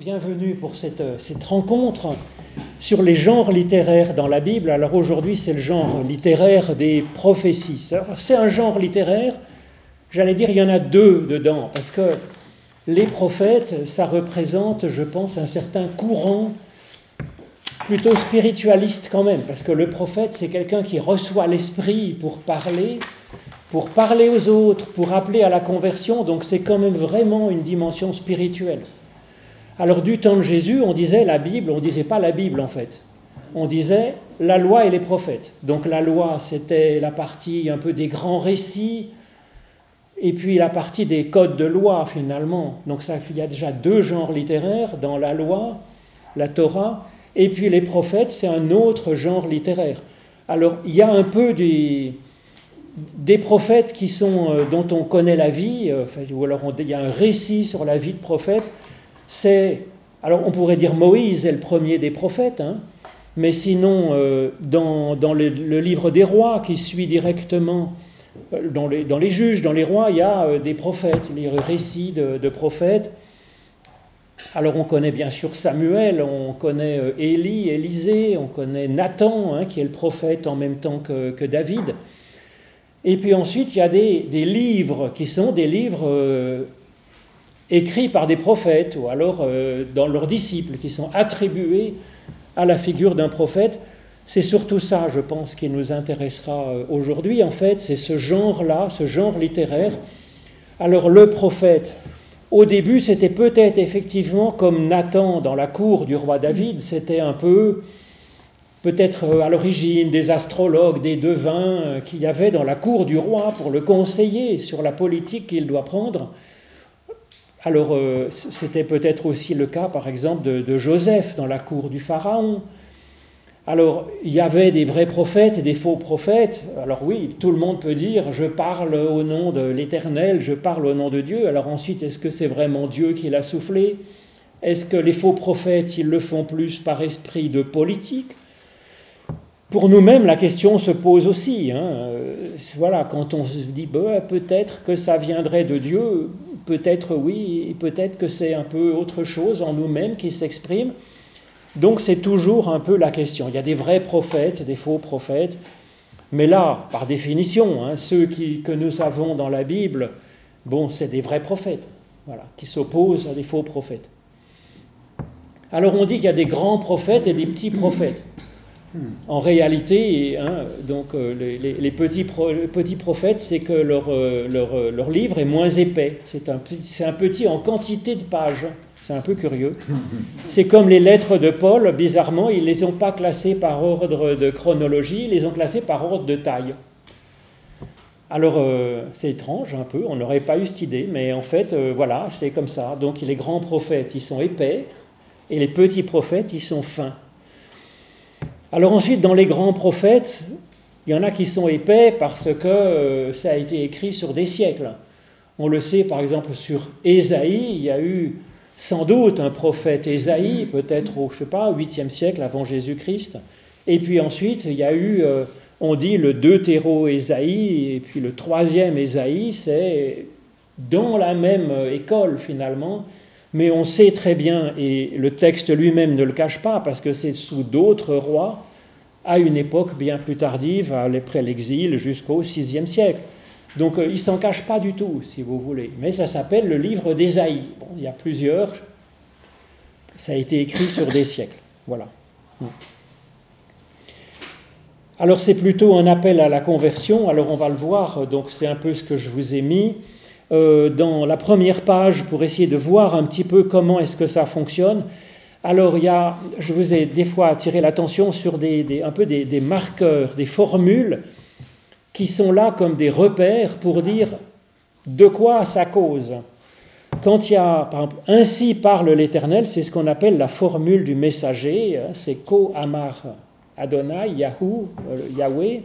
bienvenue pour cette, cette, rencontre sur les genres littéraires dans la Bible. Alors aujourd'hui, c'est le genre littéraire des prophéties. C'est un genre littéraire, j'allais dire, il y en a deux dedans, parce que les prophètes, ça représente, je pense, un certain courant plutôt spiritualiste quand même, parce que le prophète, c'est quelqu'un qui reçoit l'esprit pour parler, pour parler aux autres, pour appeler à la conversion, donc c'est quand même vraiment une dimension spirituelle. Alors du temps de Jésus, on disait la Bible, on ne disait pas la Bible en fait. On disait la loi et les prophètes. Donc la loi, c'était la partie un peu des grands récits, et puis la partie des codes de loi finalement. Donc ça, il y a déjà deux genres littéraires dans la loi, la Torah, et puis les prophètes, c'est un autre genre littéraire. Alors il y a un peu des, prophètes qui sont, euh, dont on connaît la vie, euh, ou alors il y a un récit sur la vie de prophètes, c'est, alors on pourrait dire Moïse est le premier des prophètes, hein, mais sinon euh, dans, le, livre des rois qui suit directement, euh, dans les, dans les, juges, dans les rois, il y a euh, des prophètes, les récits de, prophètes. Alors on connaît bien sûr Samuel, on connaît Élie, Élisée, on connaît Nathan, hein, qui est le prophète en même temps que, David. Et puis ensuite, il y a des, des livres qui sont des livres écrits par des prophètes ou alors euh, dans leurs disciples, qui sont attribués à la figure d'un prophète. C'est surtout ça, je pense, qui nous intéressera euh, aujourd'hui. En fait, c'est ce genre-là, ce genre littéraire. Alors le prophète, au début, c'était peut-être effectivement comme Nathan dans la cour du roi David, c'était un peu, peut-être euh, à l'origine, des astrologues, des devins qu'il y avait dans la cour du roi pour le conseiller sur la politique qu'il doit prendre. Alors, euh, c'était peut-être aussi le cas, par exemple, de, Joseph dans la cour du Pharaon. Alors, il y avait des vrais prophètes et des faux prophètes. Alors oui, tout le monde peut dire, je parle au nom de l'Éternel, je parle au nom de Dieu. Alors ensuite, est-ce que c'est vraiment Dieu qui l'a soufflé? Est-ce que les faux prophètes, ils le font plus par esprit de politique? Pour nous-mêmes, la question se pose aussi. Hein. Euh, voilà, quand on se dit, bah, peut-être que ça viendrait de Dieu, peut-être oui, peut-être que c'est un peu autre chose en nous-mêmes qui s'exprime. Donc c'est toujours un peu la question. Il y a des vrais prophètes, des faux prophètes, mais là, par définition, hein, ceux que nous avons dans la Bible, bon, c'est des vrais prophètes, voilà, qui s'opposent à des faux prophètes. Alors on dit qu'il y a des grands prophètes et des petits prophètes. En réalité, hein, donc, euh, les, petits, petits, prophètes, c'est que leur, euh, euh, leur, livre est moins épais. C'est un, un, petit en quantité de pages. C'est un peu curieux. C'est comme les lettres de Paul, bizarrement, ils ne les ont pas classées par ordre de chronologie, ils les ont classées par ordre de taille. Alors, c'est étrange un peu, on n'aurait pas eu cette idée, mais en fait, voilà, c'est comme ça. Donc, les grands prophètes, ils sont épais, et les petits prophètes, ils sont fins. Alors ensuite, dans les grands prophètes, il y en a qui sont épais parce que euh, ça a été écrit sur des siècles. On le sait par exemple sur Ésaïe, il y a eu sans doute un prophète Ésaïe, peut-être au, je sais pas, 8e siècle avant Jésus-Christ. Et puis ensuite, il y a eu, euh, on dit le deutéro-Ésaïe, et puis le troisième Ésaïe, c'est dans la même école finalement, mais on sait très bien, et le texte lui-même ne le cache pas, parce que c'est sous d'autres rois, à une époque bien plus tardive, après l'exil, jusqu'au VIe siècle. Donc euh, il s'en cache pas du tout, si vous voulez. Mais ça s'appelle le livre d'Ésaïe. Bon, il y a plusieurs. Ça a été écrit sur des siècles. Voilà. Alors c'est plutôt un appel à la conversion. Alors on va le voir. Donc c'est un peu ce que je vous ai mis. Euh, dans la première page pour essayer de voir un petit peu comment est-ce que ça fonctionne. Alors, il y a, je vous ai des fois attiré l'attention sur des, un peu des, marqueurs, des formules qui sont là comme des repères pour dire de quoi ça cause. Quand il y a, par exemple, ainsi parle l'Éternel, c'est ce qu'on appelle la formule du messager, hein, c'est Ko Amar Adonai, Yahoo, euh, Yahweh.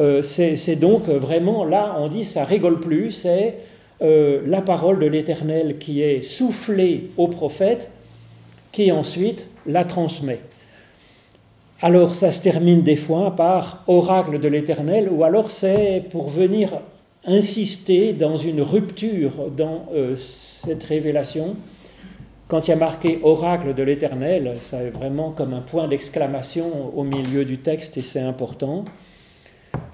Euh, c'est donc vraiment là, on dit ça rigole plus, c'est euh, la parole de l'Éternel qui est soufflée au prophète, qui ensuite la transmet. Alors ça se termine des fois par oracle de l'Éternel, ou alors c'est pour venir insister dans une rupture dans euh, cette révélation, Quand il y a marqué oracle de l'Éternel, ça est vraiment comme un point d'exclamation au milieu du texte et c'est important.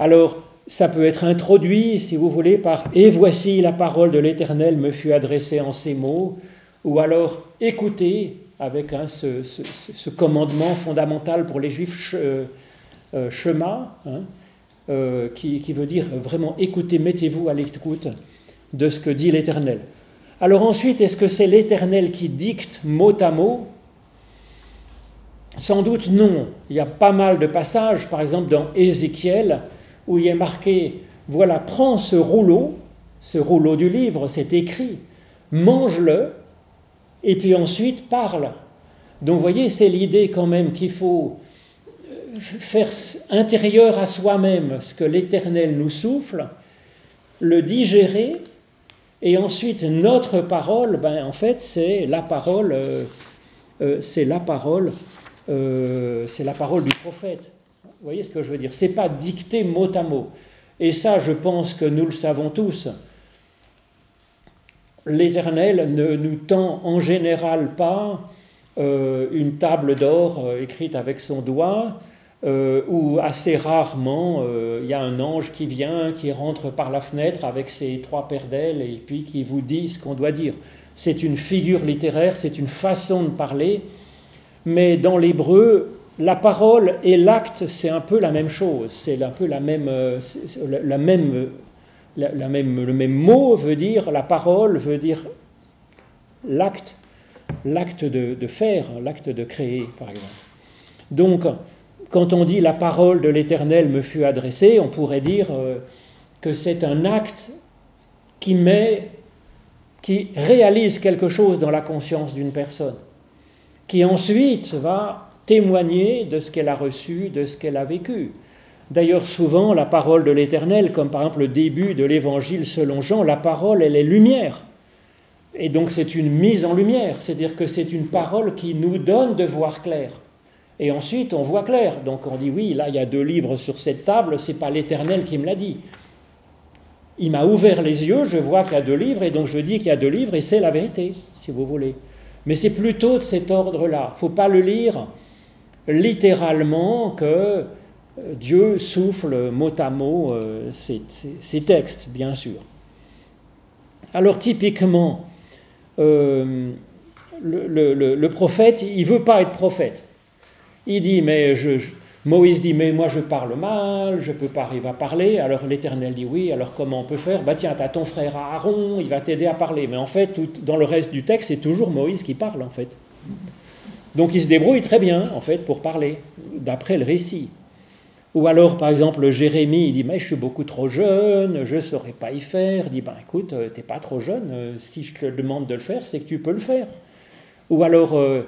Alors, ça peut être introduit, si vous voulez, par Et voici la parole de l'Éternel me fut adressée en ces mots, ou alors écoutez, avec ce, commandement fondamental pour les Juifs, euh, euh, Shema, hein, euh, qui, veut dire vraiment écoutez, mettez-vous à l'écoute de ce que dit l'Éternel. Alors ensuite, est-ce que c'est l'Éternel qui dicte mot à mot? Sans doute non. Il y a pas mal de passages, par exemple dans Ézéchiel, où il est marqué, voilà, prends ce rouleau, ce rouleau du livre, c'est écrit, mange-le, et puis ensuite parle. Donc vous voyez, c'est l'idée quand même qu'il faut euh, faire intérieur à soi-même ce que l'Éternel nous souffle, le digérer, et ensuite, notre parole, ben, en fait, c'est la parole, euh, euh, c'est la parole, c'est la parole du prophète. Vous voyez ce que je veux dire C'est pas dicté mot à mot. Et ça, je pense que nous le savons tous. L'Éternel ne nous tend en général pas une table d'or écrite avec son doigt, euh, où assez rarement euh, il y a un ange qui vient, qui rentre par la fenêtre avec ses trois paires d'ailes et puis qui vous dit ce qu'on doit dire. C'est une figure littéraire, c'est une façon de parler, mais dans l'hébreu, la parole et l'acte, c'est un peu la même chose, c'est un peu la même, euh, la, même, le même mot veut dire, la parole veut dire l'acte, l'acte de, de faire, l'acte de créer, par exemple. Donc, quand on dit la parole de l'Éternel me fut adressée, on pourrait dire euh, que c'est un acte qui met, qui réalise quelque chose dans la conscience d'une personne, qui ensuite va témoigner de ce qu'elle a reçu, de ce qu'elle a vécu. D'ailleurs, souvent, la parole de l'Éternel, comme par exemple le début de l'Évangile selon Jean, la parole, elle est lumière. Et donc c'est une mise en lumière, c'est-à-dire que c'est une parole qui nous donne de voir clair. Et ensuite, on voit clair. Donc on dit oui, là, il y a deux livres sur cette table, c'est pas l'Éternel qui me l'a dit. Il m'a ouvert les yeux, je vois qu'il y a deux livres, et donc je dis qu'il y a deux livres, et c'est la vérité, si vous voulez. Mais c'est plutôt de cet ordre-là. Faut pas le lire littéralement que euh, Dieu souffle mot à mot euh, ces, textes, bien sûr. Alors typiquement, euh, le, prophète, il veut pas être prophète. Il dit, mais Moïse dit, mais moi je parle mal, je peux pas arriver à parler. Alors l'Éternel dit, oui, alors comment on peut faire? Bah tiens, as ton frère Aaron, il va t'aider à parler. Mais en fait, dans le reste du texte, c'est toujours Moïse qui parle, en fait. Donc il se débrouille très bien, en fait, pour parler, d'après le récit. Ou alors, par exemple, Jérémie, il dit, mais je suis beaucoup trop jeune, je ne saurais pas y faire. Il dit, ben écoute, euh, tu n'es pas trop jeune, euh, si je te demande de le faire, c'est que tu peux le faire. Ou alors... Euh,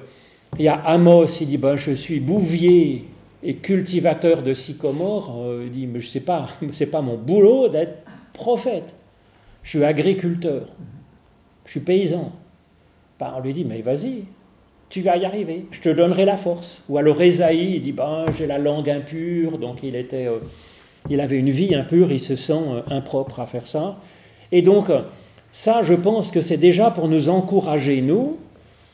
il y a Amos, il dit ben, Je suis bouvier et cultivateur de sycomore. Euh, il dit Mais je sais pas, c'est pas mon boulot d'être prophète. Je suis agriculteur. Je suis paysan. Ben, on lui dit Mais vas-y, tu vas y arriver. Je te donnerai la force. Ou alors Esaïe, dit ben, J'ai la langue impure. Donc il, était, euh, il avait une vie impure, il se sent euh, impropre à faire ça. Et donc, ça, je pense que c'est déjà pour nous encourager, nous,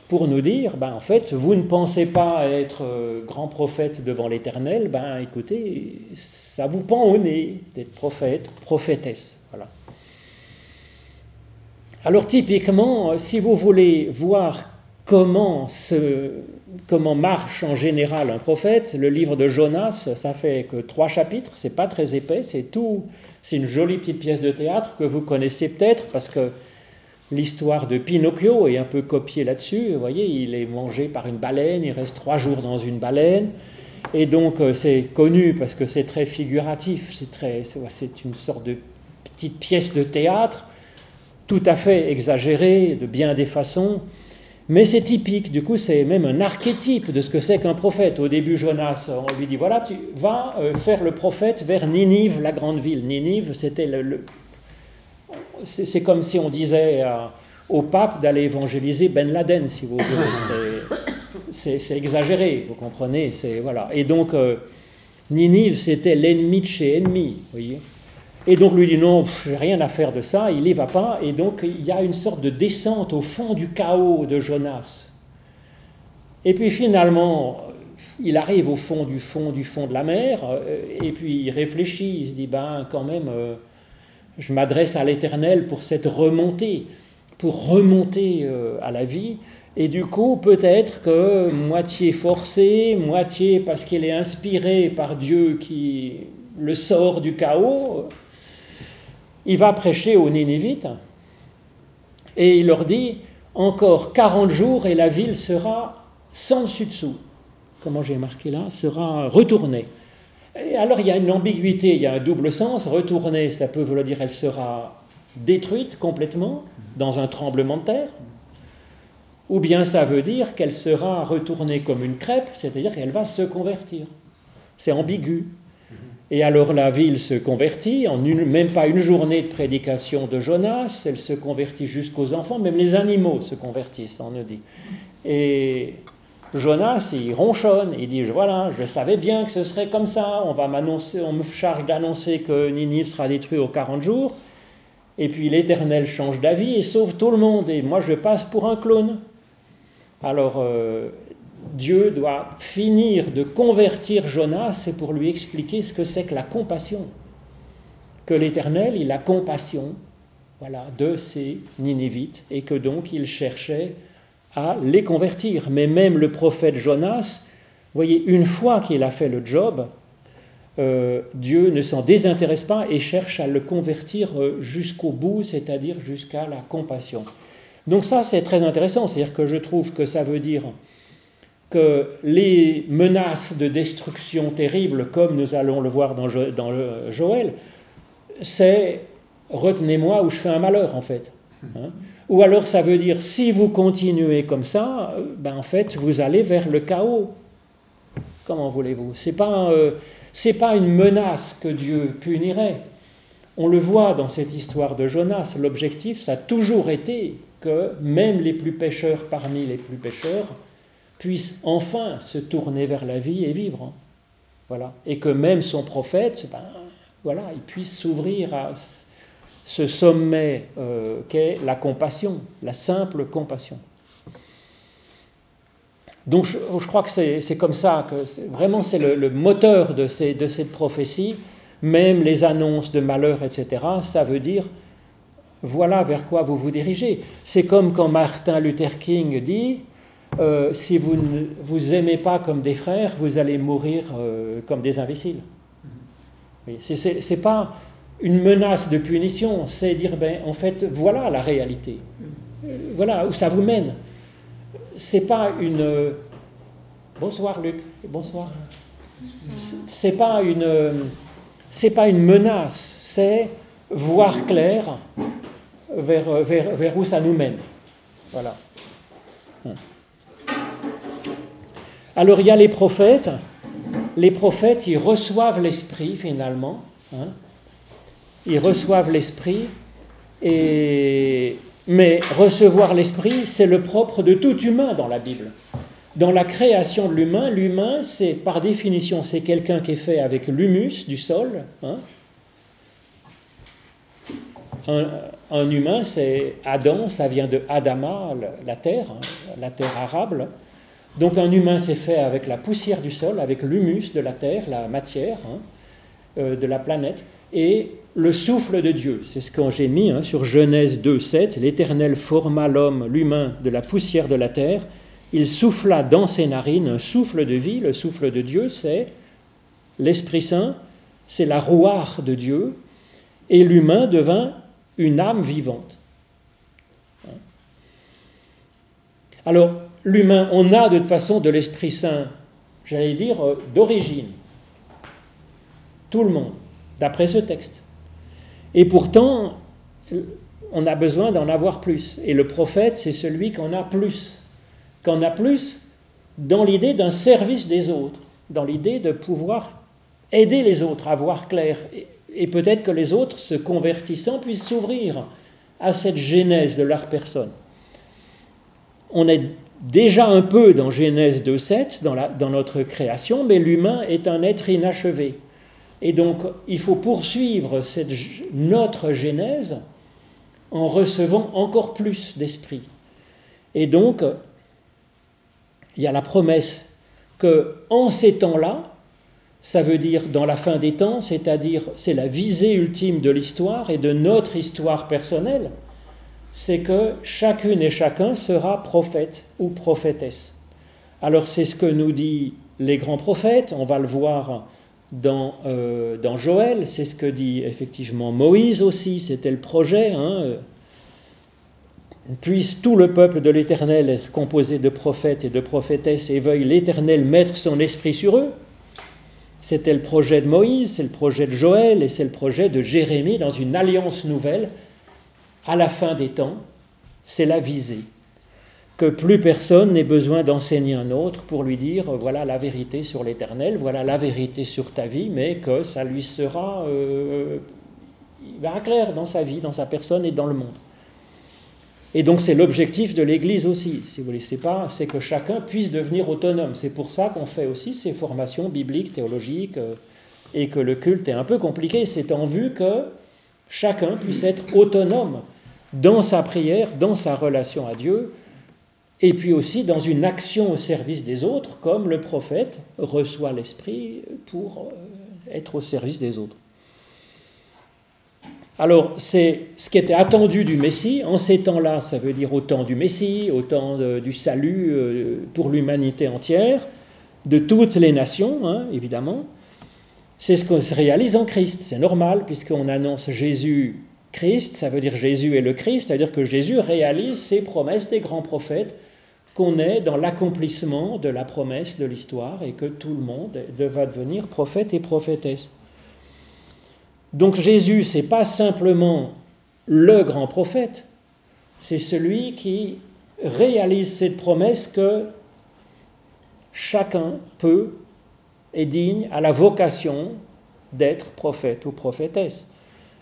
pour nous dire, ben, en fait, vous ne pensez pas être euh, grand prophète devant l'Éternel, ben écoutez, ça vous pend au nez d'être prophète, prophétesse. Voilà. Alors typiquement, euh, si vous voulez voir comment, comment marche en général un prophète, le livre de Jonas, ça fait que trois chapitres, c'est pas très épais, c'est tout, c'est une jolie petite pièce de théâtre que vous connaissez peut-être parce que L'histoire de Pinocchio est un peu copiée là-dessus. Vous voyez, il est mangé par une baleine, il reste trois jours dans une baleine. Et donc, euh, c'est connu parce que c'est très figuratif. C'est, très, c'est une sorte de petite pièce de théâtre, tout à fait exagérée de bien des façons. Mais c'est typique, du coup, c'est même un archétype de ce que c'est qu'un prophète. Au début, Jonas, on lui dit voilà, tu vas euh, faire le prophète vers Ninive, la grande ville. Ninive, c'était le c'est comme si on disait au pape d'aller évangéliser Ben Laden, si vous voulez. C'est exagéré, vous comprenez. Voilà. Et donc, euh, Ninive, c'était l'ennemi de chez ennemi, voyez. Et donc lui dit non, j'ai rien à faire de ça, il n'y va pas. Et donc il y a une sorte de descente au fond du chaos de Jonas. Et puis finalement, il arrive au fond du fond du fond de la mer, euh, et puis il réfléchit, il se dit, ben quand même, euh, je m'adresse à l'Éternel pour cette remontée, pour remonter euh, à la vie. Et du coup, peut-être que moitié forcé, moitié parce qu'il est inspiré par Dieu qui le sort du chaos, il va prêcher aux Nénévites et il leur dit encore 40 jours et la ville sera sans dessus-dessous comment j'ai marqué là, sera retournée. Et alors il y a une ambiguïté, il y a un double sens. Retournée, ça peut vouloir dire elle sera détruite complètement dans un tremblement de terre, ou bien ça veut dire qu'elle sera retournée comme une crêpe, c'est-à-dire qu'elle va se convertir. C'est ambigu. Et alors la ville se convertit, en une, même pas une journée de prédication de Jonas, elle se convertit jusqu'aux enfants, même les animaux se convertissent, on nous dit. Et Jonas, il ronchonne, il dit Voilà, je savais bien que ce serait comme ça, on, va m'annoncer, on me charge d'annoncer que Ninive sera détruit aux 40 jours, et puis l'Éternel change d'avis et sauve tout le monde, et moi je passe pour un clone. Alors euh, Dieu doit finir de convertir Jonas, c'est pour lui expliquer ce que c'est que la compassion. Que l'Éternel, il a compassion voilà, de ces Ninivites, et que donc il cherchait à les convertir. Mais même le prophète Jonas, voyez, une fois qu'il a fait le job, euh, Dieu ne s'en désintéresse pas et cherche à le convertir euh, jusqu'au bout, c'est-à-dire jusqu'à la compassion. Donc ça, c'est très intéressant, c'est-à-dire que je trouve que ça veut dire que les menaces de destruction terribles, comme nous allons le voir dans, dans Joël, c'est retenez-moi ou je fais un malheur en fait. Hein. Ou alors ça veut dire, si vous continuez comme ça, ben en fait, vous allez vers le chaos. Comment voulez-vous? Ce n'est pas, euh, pas une menace que Dieu punirait. On le voit dans cette histoire de Jonas. L'objectif, ça a toujours été que même les plus pécheurs parmi les plus pécheurs puissent enfin se tourner vers la vie et vivre. Voilà. Et que même son prophète, ben, voilà, il puisse s'ouvrir à ce sommet euh, qu'est la compassion, la simple compassion. Donc je, crois que c'est comme ça, que vraiment c'est le, moteur de, ces, de cette prophétie, même les annonces de malheur, etc., ça veut dire voilà vers quoi vous vous dirigez. C'est comme quand Martin Luther King dit, euh, si vous ne vous aimez pas comme des frères, vous allez mourir euh, comme des imbéciles. C'est pas une menace de punition, c'est dire, ben, en fait, voilà la réalité. Voilà où ça vous mène. C'est pas une. Bonsoir Luc, bonsoir. C'est pas une. C'est pas une menace, c'est voir clair vers, vers, vers où ça nous mène. Voilà. Alors il y a les prophètes. Les prophètes, ils reçoivent l'esprit finalement. Hein, ils reçoivent l'Esprit, mais recevoir l'Esprit, c'est le propre de tout humain dans la Bible. Dans la création de l'humain, l'humain, c'est par définition, c'est quelqu'un qui est fait avec l'humus du sol. Hein. Un, humain, c'est Adam, ça vient de Adama, la terre, hein, la terre arabe. Donc un humain, c'est fait avec la poussière du sol, avec l'humus de la terre, la matière hein, euh, de la planète. Et le souffle de Dieu. C'est ce que j'ai mis hein, sur Genèse 2, 7. L'Éternel forma l'homme, l'humain, de la poussière de la terre. Il souffla dans ses narines un souffle de vie. Le souffle de Dieu, c'est l'Esprit Saint, c'est la rouare de Dieu. Et l'humain devint une âme vivante. Alors, l'humain, on a de toute façon de l'Esprit Saint, j'allais dire, euh, d'origine. Tout le monde, d'après ce texte. Et pourtant, on a besoin d'en avoir plus. Et le prophète, c'est celui qu'on a plus. Qu'on a plus dans l'idée d'un service des autres, dans l'idée de pouvoir aider les autres à voir clair. Et peut-être que les autres, se convertissant, puissent s'ouvrir à cette genèse de leur personne. On est déjà un peu dans Genèse 2.7, dans, dans notre création, mais l'humain est un être inachevé. Et donc, il faut poursuivre cette, notre Genèse en recevant encore plus d'esprit. Et donc, il y a la promesse que en ces temps-là, ça veut dire dans la fin des temps, c'est-à-dire c'est la visée ultime de l'histoire et de notre histoire personnelle, c'est que chacune et chacun sera prophète ou prophétesse. Alors c'est ce que nous dit les grands prophètes, on va le voir dans, euh, dans Joël, c'est ce que dit effectivement Moïse aussi, c'était le projet. Hein, puisse tout le peuple de l'Éternel être composé de prophètes et de prophétesses et veuille l'Éternel mettre son esprit sur eux. C'était le projet de Moïse, c'est le projet de Joël et c'est le projet de Jérémie dans une alliance nouvelle. À la fin des temps, c'est la visée. Que plus personne n'ait besoin d'enseigner un autre pour lui dire voilà la vérité sur l'Éternel, voilà la vérité sur ta vie, mais que ça lui sera euh, va clair dans sa vie, dans sa personne et dans le monde. Et donc c'est l'objectif de l'Église aussi, si vous ne laissez pas, c'est que chacun puisse devenir autonome. C'est pour ça qu'on fait aussi ces formations bibliques, théologiques, euh, et que le culte est un peu compliqué. C'est en vue que chacun puisse être autonome dans sa prière, dans sa relation à Dieu, et puis aussi dans une action au service des autres, comme le prophète reçoit l'Esprit pour euh, être au service des autres. Alors, c'est ce qui était attendu du Messie. En ces temps-là, ça veut dire au temps du Messie, au temps du salut euh, pour l'humanité entière, de toutes les nations, hein, évidemment. C'est ce qu'on se réalise en Christ. C'est normal, puisqu'on annonce Jésus Christ, ça veut dire Jésus est le Christ, c'est-à-dire que Jésus réalise ses promesses des grands prophètes, qu'on est dans l'accomplissement de la promesse de l'histoire et que tout le monde va devenir prophète et prophétesse. Donc Jésus, c'est pas simplement le grand prophète, c'est celui qui réalise cette promesse que chacun peut et digne à la vocation d'être prophète ou prophétesse.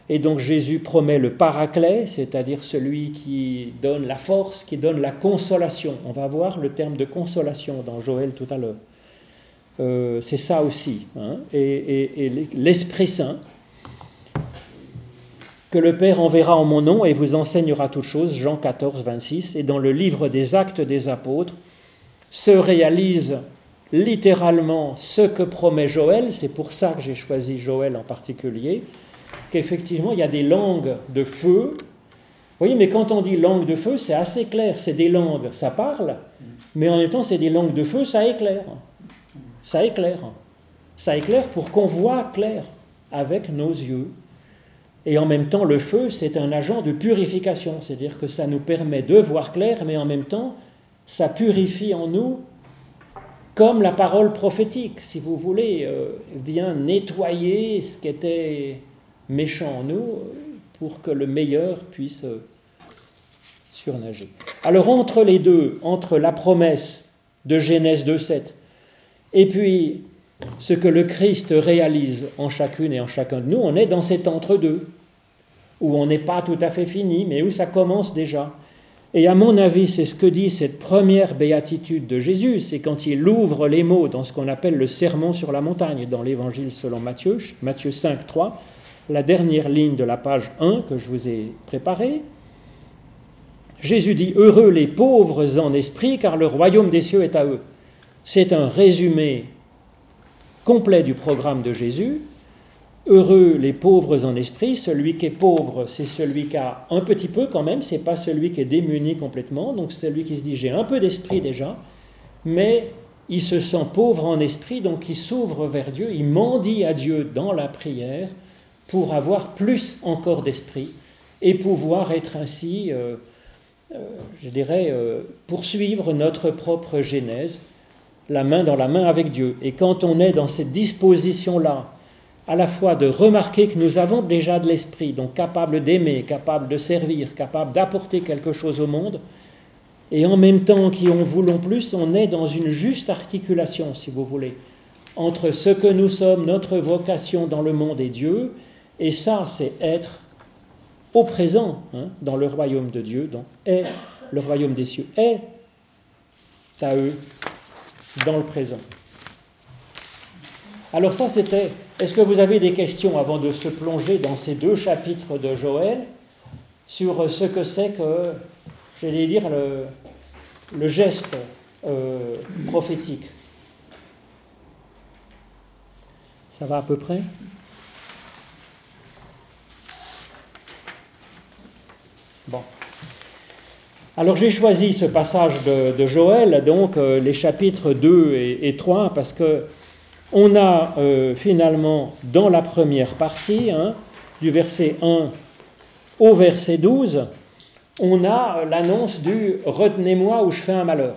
Et donc Jésus promet le paraclet, c'est-à-dire celui qui donne la force, qui donne la consolation. On va voir le terme de consolation dans Joël tout à l'heure. Euh, c'est ça aussi. Hein. et l'Esprit Saint, que le Père enverra en mon nom et vous enseignera toutes choses, Jean 14, 26, et dans le livre des actes des apôtres, se réalise littéralement ce que promet Joël, c'est pour ça que j'ai choisi Joël en particulier, qu'effectivement il y a des langues de feu. Vous voyez, mais quand on dit langue de feu, c'est assez clair, c'est des langues, ça parle, mais en même temps c'est des langues de feu, ça éclaire. Ça éclaire. Ça éclaire pour qu'on voit clair avec nos yeux. Et en même temps, le feu, c'est un agent de purification, c'est-à-dire que ça nous permet de voir clair, mais en même temps, ça purifie en nous, comme la parole prophétique, si vous voulez, euh, vient nettoyer ce qui était méchant en nous pour que le meilleur puisse euh, surnager. Alors entre les deux, entre la promesse de Genèse 2.7 et puis ce que le Christ réalise en chacune et en chacun de nous, on est dans cet entre-deux, où on n'est pas tout à fait fini, mais où ça commence déjà. Et à mon avis, c'est ce que dit cette première béatitude de Jésus, c'est quand il ouvre les mots dans ce qu'on appelle le sermon sur la montagne, dans l'évangile selon Matthieu, Matthieu 5, 3, la dernière ligne de la page 1 que je vous ai préparée. Jésus dit Heureux les pauvres en esprit, car le royaume des cieux est à eux. C'est un résumé complet du programme de Jésus. Heureux les pauvres en esprit, celui qui est pauvre, c'est celui qui a un petit peu quand même, c'est pas celui qui est démuni complètement, donc celui qui se dit j'ai un peu d'esprit déjà, mais il se sent pauvre en esprit, donc il s'ouvre vers Dieu, il mendie à Dieu dans la prière pour avoir plus encore d'esprit et pouvoir être ainsi, euh, euh, je dirais, euh, poursuivre notre propre genèse la main dans la main avec Dieu. Et quand on est dans cette disposition-là, à la fois de remarquer que nous avons déjà de l'esprit, donc capable d'aimer, capable de servir, capable d'apporter quelque chose au monde, et en même temps qui en voulons plus, on est dans une juste articulation, si vous voulez, entre ce que nous sommes, notre vocation dans le monde et Dieu, et ça, c'est être au présent hein, dans le royaume de Dieu, donc est le royaume des cieux, est à eux dans le présent. Alors ça, c'était... Est-ce que vous avez des questions avant de se plonger dans ces deux chapitres de Joël sur ce que c'est que, j'allais dire, le, le geste euh, prophétique? Ça va à peu près? Bon. Alors j'ai choisi ce passage de, Joël, donc euh, les chapitres 2 et, 3, parce que on a euh, finalement dans la première partie, hein, du verset 1 au verset 12, on a l'annonce du Retenez-moi ou je fais un malheur.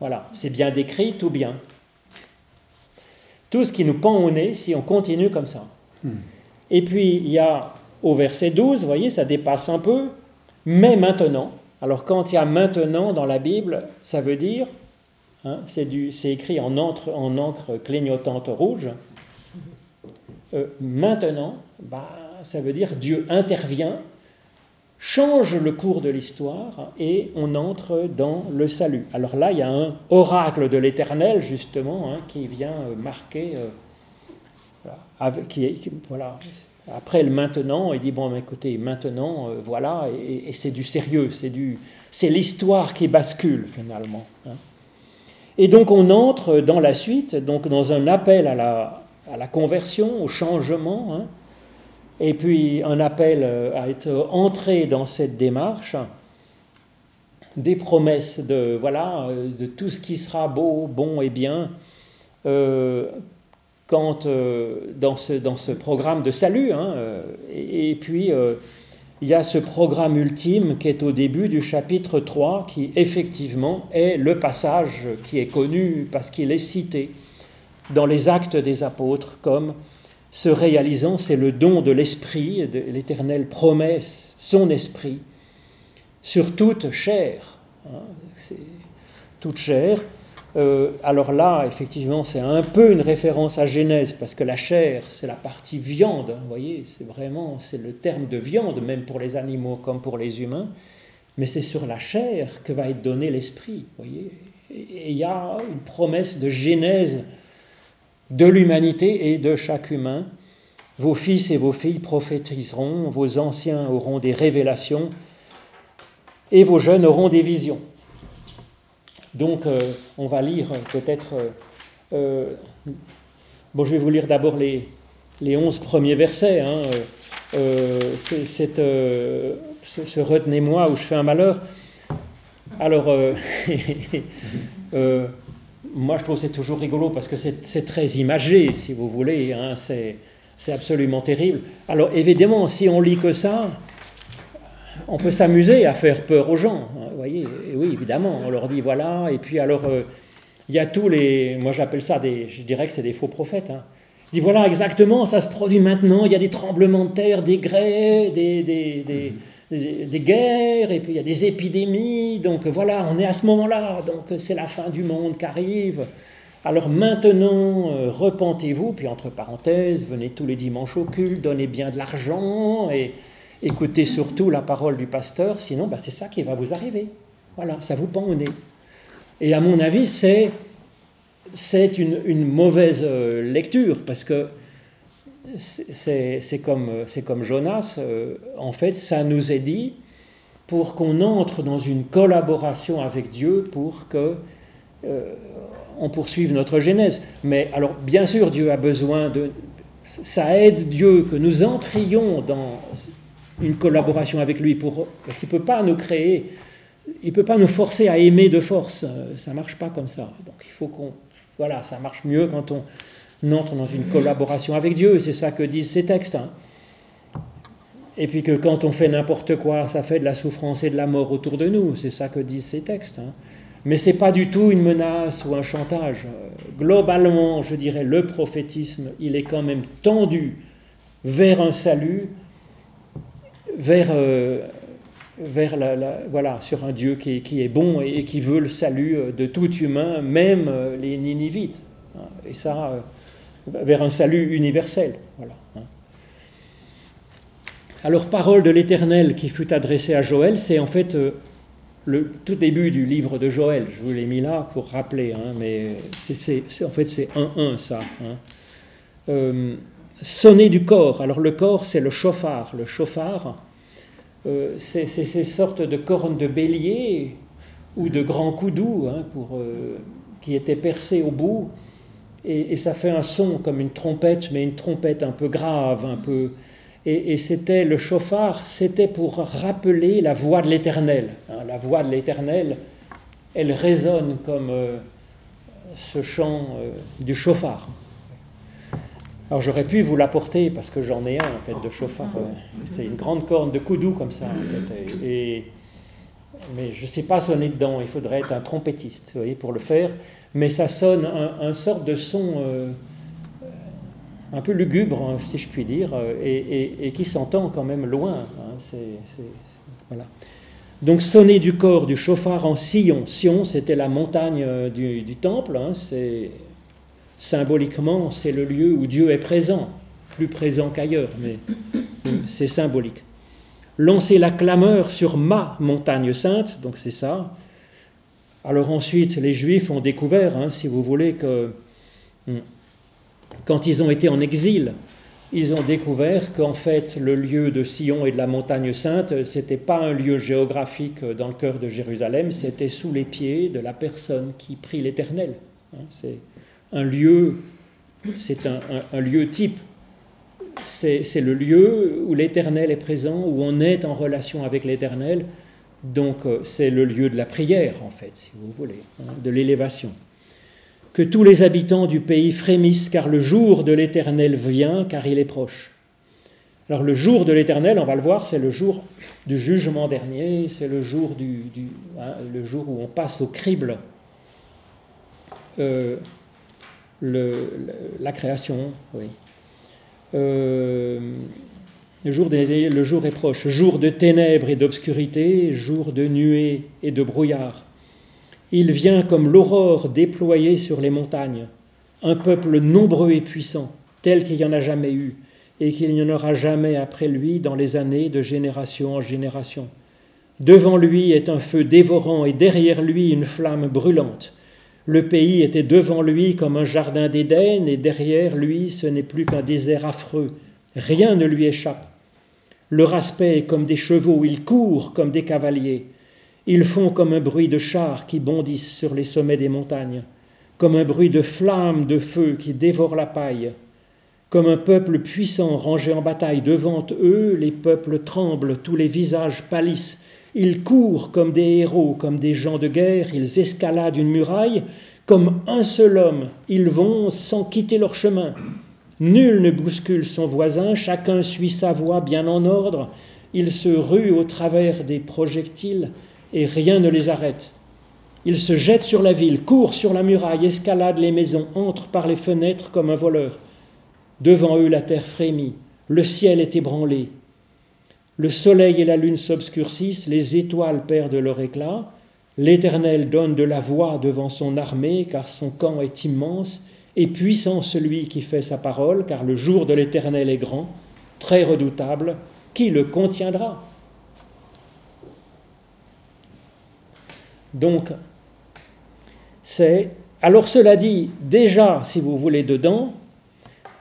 Voilà, c'est bien décrit, tout bien. Tout ce qui nous pend au nez si on continue comme ça. Hmm. Et puis il y a au verset 12, vous voyez, ça dépasse un peu, mais maintenant. Alors quand il y a maintenant dans la Bible, ça veut dire, hein, c'est écrit en encre, en encre clignotante rouge, euh, maintenant, bah, ça veut dire Dieu intervient change le cours de l'histoire et on entre dans le salut. Alors là, il y a un oracle de l'Éternel, justement, hein, qui vient marquer, euh, voilà, après le maintenant, il dit, bon, écoutez, maintenant, euh, voilà, et, c'est du sérieux, c'est, du, c'est l'histoire qui bascule, finalement. Hein. Et donc on entre dans la suite, donc dans un appel à la, à la conversion, au changement, hein, et puis un appel euh, à être entré dans cette démarche, des promesses de, voilà, euh, de tout ce qui sera beau, bon et bien, quand, dans, ce, dans ce programme de salut. Hein, et, puis, il y a ce programme ultime qui est au début du chapitre 3, qui effectivement est le passage qui est connu parce qu'il est cité dans les actes des apôtres comme se réalisant, c'est le don de l'Esprit, l'Éternel promet son Esprit sur toute chair. Hein, toute chair. Euh, alors là, effectivement, c'est un peu une référence à Genèse, parce que la chair, c'est la partie viande, hein, vous voyez, c'est vraiment, c'est le terme de viande, même pour les animaux comme pour les humains, mais c'est sur la chair que va être donné l'esprit, vous voyez. Et il y a une promesse de Genèse de l'humanité et de chaque humain. Vos fils et vos filles prophétiseront, vos anciens auront des révélations et vos jeunes auront des visions. Donc euh, on va lire peut-être... Euh, euh, bon, je vais vous lire d'abord les, les onze premiers versets. Hein, c'est, ce, retenez-moi où je fais un malheur. Alors, moi, je trouve c'est toujours rigolo parce que c'est très imagé, si vous voulez. Hein, c'est absolument terrible. Alors, évidemment, si on lit que ça, on peut s'amuser à faire peur aux gens. Hein, vous voyez, oui, évidemment, on leur dit voilà. Et puis, alors, euh, il y a tous les. Moi, j'appelle ça des. Je dirais que c'est des faux prophètes. Hein. dit voilà, exactement, ça se produit maintenant. Il y a des tremblements de terre, des grès, des, des, des des guerres, et puis il y a des épidémies, donc voilà, on est à ce moment-là, donc c'est la fin du monde qui arrive. Alors maintenant, euh, repentez-vous, puis entre parenthèses, venez tous les dimanches au culte, donnez bien de l'argent, et écoutez surtout la parole du pasteur, sinon bah, c'est ça qui va vous arriver. Voilà, ça vous pend au nez. Et à mon avis, c'est, c'est une, une mauvaise euh, lecture, parce que c'est comme, comme Jonas, euh, en fait, ça nous est dit pour qu'on entre dans une collaboration avec Dieu pour que euh, on poursuive notre genèse. Mais alors, bien sûr, Dieu a besoin de... Ça aide Dieu que nous entrions dans une collaboration avec lui, pour, parce qu'il ne peut pas nous créer, il peut pas nous forcer à aimer de force. Ça ne marche pas comme ça. Donc il faut qu'on... Voilà, ça marche mieux quand on entre dans une collaboration avec Dieu, c'est ça que disent ces textes. Hein. Et puis que quand on fait n'importe quoi, ça fait de la souffrance et de la mort autour de nous, c'est ça que disent ces textes. Hein. Mais ce n'est pas du tout une menace ou un chantage. Globalement, je dirais, le prophétisme, il est quand même tendu vers un salut, vers, euh, vers la, voilà, sur un Dieu qui, qui, est bon et qui veut le salut de tout humain, même euh, les Ninivites. Hein. Et ça, vers un salut universel. Voilà. Hein. Alors, parole de l'Éternel qui fut adressée à Joël, c'est en fait euh, le tout début du livre de Joël. Je vous l'ai mis là pour rappeler, hein, mais c'est, en fait c'est 1-1 ça. Euh, sonner du corps. Alors le corps, c'est le chauffard. Le chauffard, euh, c'est ces sortes de cornes de bélier ou de grands coudous hein, pour, qui étaient percés au bout. Et, ça fait un son comme une trompette, mais une trompette un peu grave, un peu. Et, c'était le chauffard, c'était pour rappeler la voix de l'Éternel. Hein. la voix de l'Éternel, elle résonne comme ce chant du chauffard. Alors j'aurais pu vous l'apporter parce que j'en ai un en fait de chauffard. C'est une grande corne de coudou comme ça en fait. Et, mais je ne sais pas sonner dedans. Il faudrait être un trompettiste, vous voyez, pour le faire. Mais ça sonne un, un sorte de son euh, un peu lugubre, hein, si je puis dire, euh, et, qui s'entend quand même loin. Hein. voilà. Donc sonner du corps du chauffard en Sion. Sion, c'était la montagne euh, du, du temple. Hein. c'est symboliquement, c'est le lieu où Dieu est présent, plus présent qu'ailleurs, mais c'est symbolique. Lancer la clameur sur ma montagne sainte, donc c'est ça. Alors ensuite, les Juifs ont découvert, hein, si vous voulez, que hmm, quand ils ont été en exil, ils ont découvert qu'en fait, le lieu de Sion et de la montagne sainte, ce n'était pas un lieu géographique dans le cœur de Jérusalem, c'était sous les pieds de la personne qui prie l'Éternel. Hein, c'est un lieu, c'est un, lieu type. C'est le lieu où l'Éternel est présent, où on est en relation avec l'Éternel. Donc euh, c'est le lieu de la prière, en fait, si vous voulez, hein, de l'élévation. Que tous les habitants du pays frémissent, car le jour de l'Éternel vient, car il est proche. Alors le jour de l'Éternel, on va le voir, c'est le jour du jugement dernier, c'est le jour, du, hein, le jour où on passe au crible. Euh, la création. Oui. Euh, le, jour est proche, jour de ténèbres et d'obscurité, jour de nuées et de brouillard. Il vient comme l'aurore déployée sur les montagnes, un peuple nombreux et puissant, tel qu'il n'y en a jamais eu, et qu'il n'y en aura jamais après lui dans les années de génération en génération. Devant lui est un feu dévorant et derrière lui une flamme brûlante. Le pays était devant lui comme un jardin d'Éden, et derrière lui ce n'est plus qu'un désert affreux. Rien ne lui échappe. Leur aspect est comme des chevaux, ils courent comme des cavaliers. Ils font comme un bruit de chars qui bondissent sur les sommets des montagnes, comme un bruit de flammes de feu qui dévorent la paille. Comme un peuple puissant rangé en bataille devant eux, les peuples tremblent, tous les visages pâlissent, ils courent comme des héros, comme des gens de guerre, ils escaladent une muraille, comme un seul homme, ils vont sans quitter leur chemin. Nul ne bouscule son voisin, chacun suit sa voie bien en ordre, ils se ruent au travers des projectiles et rien ne les arrête. Ils se jettent sur la ville, courent sur la muraille, escaladent les maisons, entrent par les fenêtres comme un voleur. Devant eux la terre frémit, le ciel est ébranlé, le soleil et la lune s'obscurcissent, les étoiles perdent leur éclat, l'Éternel donne de la voix devant son armée, car son camp est immense, et puissant celui qui fait sa parole, car le jour de l'Éternel est grand, très redoutable, qui le contiendra? Donc, c'est... Alors cela dit, déjà, si vous voulez, dedans,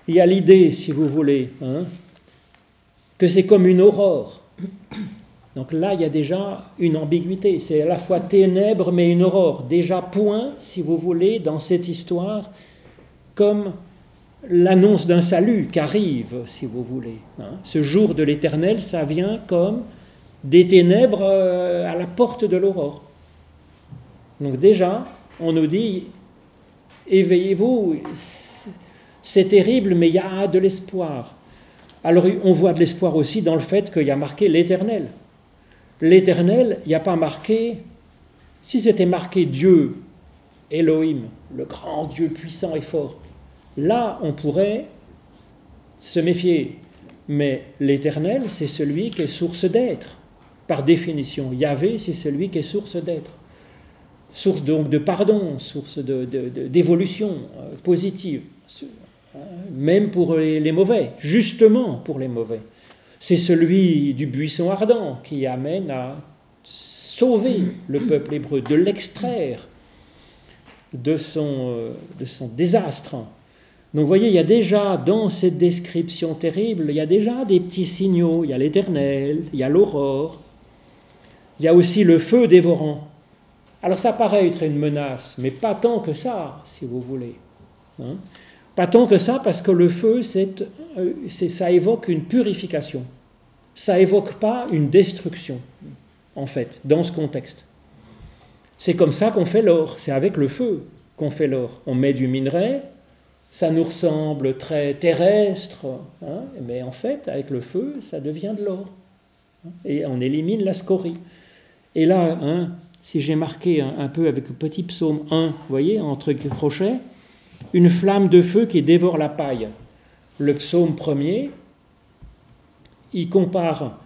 il y a l'idée, si vous voulez, hein, que c'est comme une aurore. Donc là, il y a déjà une ambiguïté. C'est à la fois ténèbres, mais une aurore. Déjà point, si vous voulez, dans cette histoire, comme l'annonce d'un salut qui arrive, si vous voulez. Hein. Ce jour de l'éternel, ça vient comme des ténèbres euh, à la porte de l'aurore. Donc déjà, on nous dit, éveillez-vous, c'est terrible, mais il y a de l'espoir. Alors on voit de l'espoir aussi dans le fait qu'il y a marqué l'éternel. L'éternel, il n'y a pas marqué, si c'était marqué Dieu, Elohim, le grand Dieu puissant et fort, là on pourrait se méfier. Mais l'éternel, c'est celui qui est source d'être, par définition. Yahvé, c'est celui qui est source d'être. Source donc de pardon, source d'évolution euh, positive même pour les, mauvais, justement pour les mauvais. C'est celui du buisson ardent qui amène à sauver le peuple hébreu, de l'extraire de son, euh, de son désastre. Donc vous voyez, il y a déjà dans cette description terrible, il y a déjà des petits signaux. Il y a l'éternel, il y a l'aurore, il y a aussi le feu dévorant. Alors ça paraît être une menace, mais pas tant que ça, si vous voulez. Hein. Pas tant que ça, parce que le feu, euh, c'est, ça évoque une purification. Ça évoque pas une destruction, en fait, dans ce contexte. C'est comme ça qu'on fait l'or, c'est avec le feu qu'on fait l'or. On met du minerai, ça nous ressemble très terrestre, hein, mais en fait, avec le feu, ça devient de l'or. Et on élimine la scorie. Et là, hein, si j'ai marqué un, peu avec le petit psaume 1, vous voyez, entre crochets, une flamme de feu qui dévore la paille. Le psaume premier, il compare,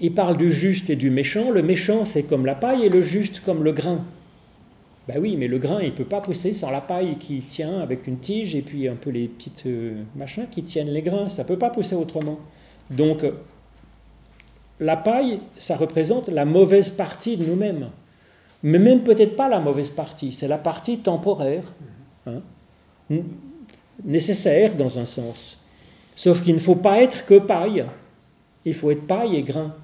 il parle du juste et du méchant. Le méchant, c'est comme la paille et le juste comme le grain. Ben oui, mais le grain, il ne peut pas pousser sans la paille qui tient avec une tige et puis un peu les petites euh, machins qui tiennent les grains. Ça ne peut pas pousser autrement. Donc, la paille, ça représente la mauvaise partie de nous-mêmes. Mais même peut-être pas la mauvaise partie, c'est la partie temporaire, hein, nécessaire dans un sens. Sauf qu'il ne faut pas être que paille, il faut être paille et grain.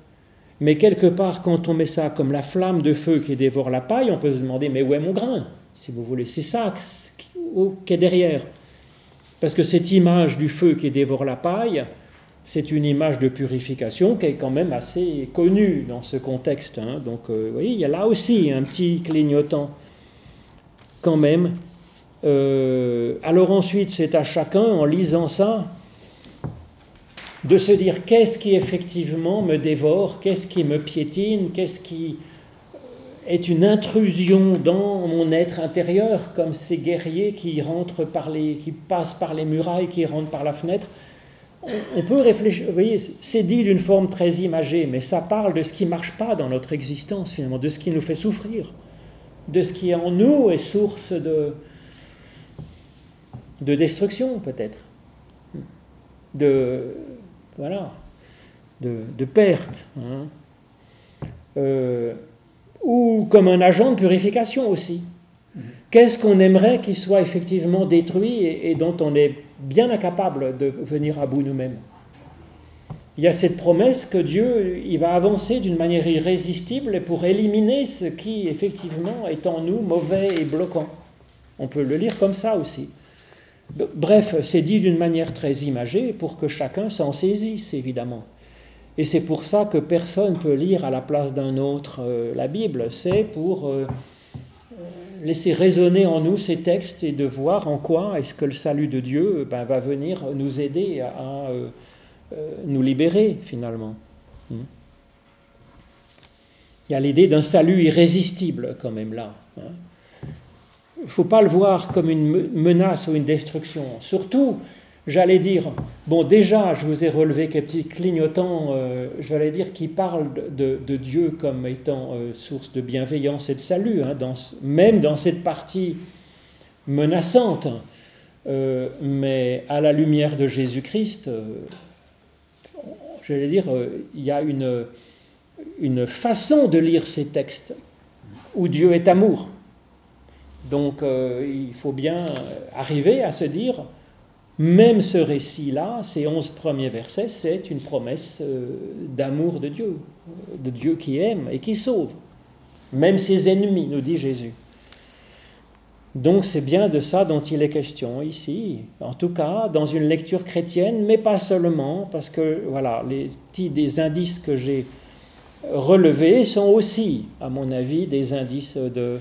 Mais quelque part, quand on met ça comme la flamme de feu qui dévore la paille, on peut se demander, mais où est mon grain Si vous voulez, c'est ça qui est derrière. Parce que cette image du feu qui dévore la paille, c'est une image de purification qui est quand même assez connue dans ce contexte. Hein. Donc, euh, vous voyez, il y a là aussi un petit clignotant, quand même. Euh, alors ensuite, c'est à chacun, en lisant ça, de se dire qu'est-ce qui effectivement me dévore, qu'est-ce qui me piétine, qu'est-ce qui est une intrusion dans mon être intérieur, comme ces guerriers qui rentrent par les, qui passent par les murailles, qui rentrent par la fenêtre. On, peut réfléchir, vous voyez, c'est dit d'une forme très imagée, mais ça parle de ce qui ne marche pas dans notre existence finalement, de ce qui nous fait souffrir, de ce qui en nous est source de, de destruction peut-être, de, voilà, de, perte, hein. euh, ou comme un agent de purification aussi. Qu'est-ce qu'on aimerait qu'il soit effectivement détruit et, dont on est bien incapable de venir à bout nous-mêmes? Il y a cette promesse que Dieu il va avancer d'une manière irrésistible pour éliminer ce qui effectivement est en nous mauvais et bloquant. On peut le lire comme ça aussi. Bref, c'est dit d'une manière très imagée pour que chacun s'en saisisse, évidemment. Et c'est pour ça que personne ne peut lire à la place d'un autre euh, la Bible. C'est pour euh, laisser résonner en nous ces textes et de voir en quoi est-ce que le salut de Dieu ben, va venir nous aider à, euh, nous libérer, finalement. Hmm. Il y a l'idée d'un salut irrésistible, quand même, là. Hein ne faut pas le voir comme une menace ou une destruction. Surtout, j'allais dire, bon déjà, je vous ai relevé quelques clignotants, euh, j'allais dire, qui parlent de, Dieu comme étant euh, source de bienveillance et de salut, hein, même dans cette partie menaçante. Euh, mais à la lumière de Jésus-Christ, j'allais dire, il y a une façon de lire ces textes où Dieu est amour. Donc euh, il faut bien arriver à se dire, même ce récit-là, ces onze premiers versets, c'est une promesse euh, d'amour de Dieu, de Dieu qui aime et qui sauve, même ses ennemis, nous dit Jésus. Donc c'est bien de ça dont il est question ici, en tout cas dans une lecture chrétienne, mais pas seulement, parce que voilà, les petits des indices que j'ai relevés sont aussi, à mon avis, des indices de,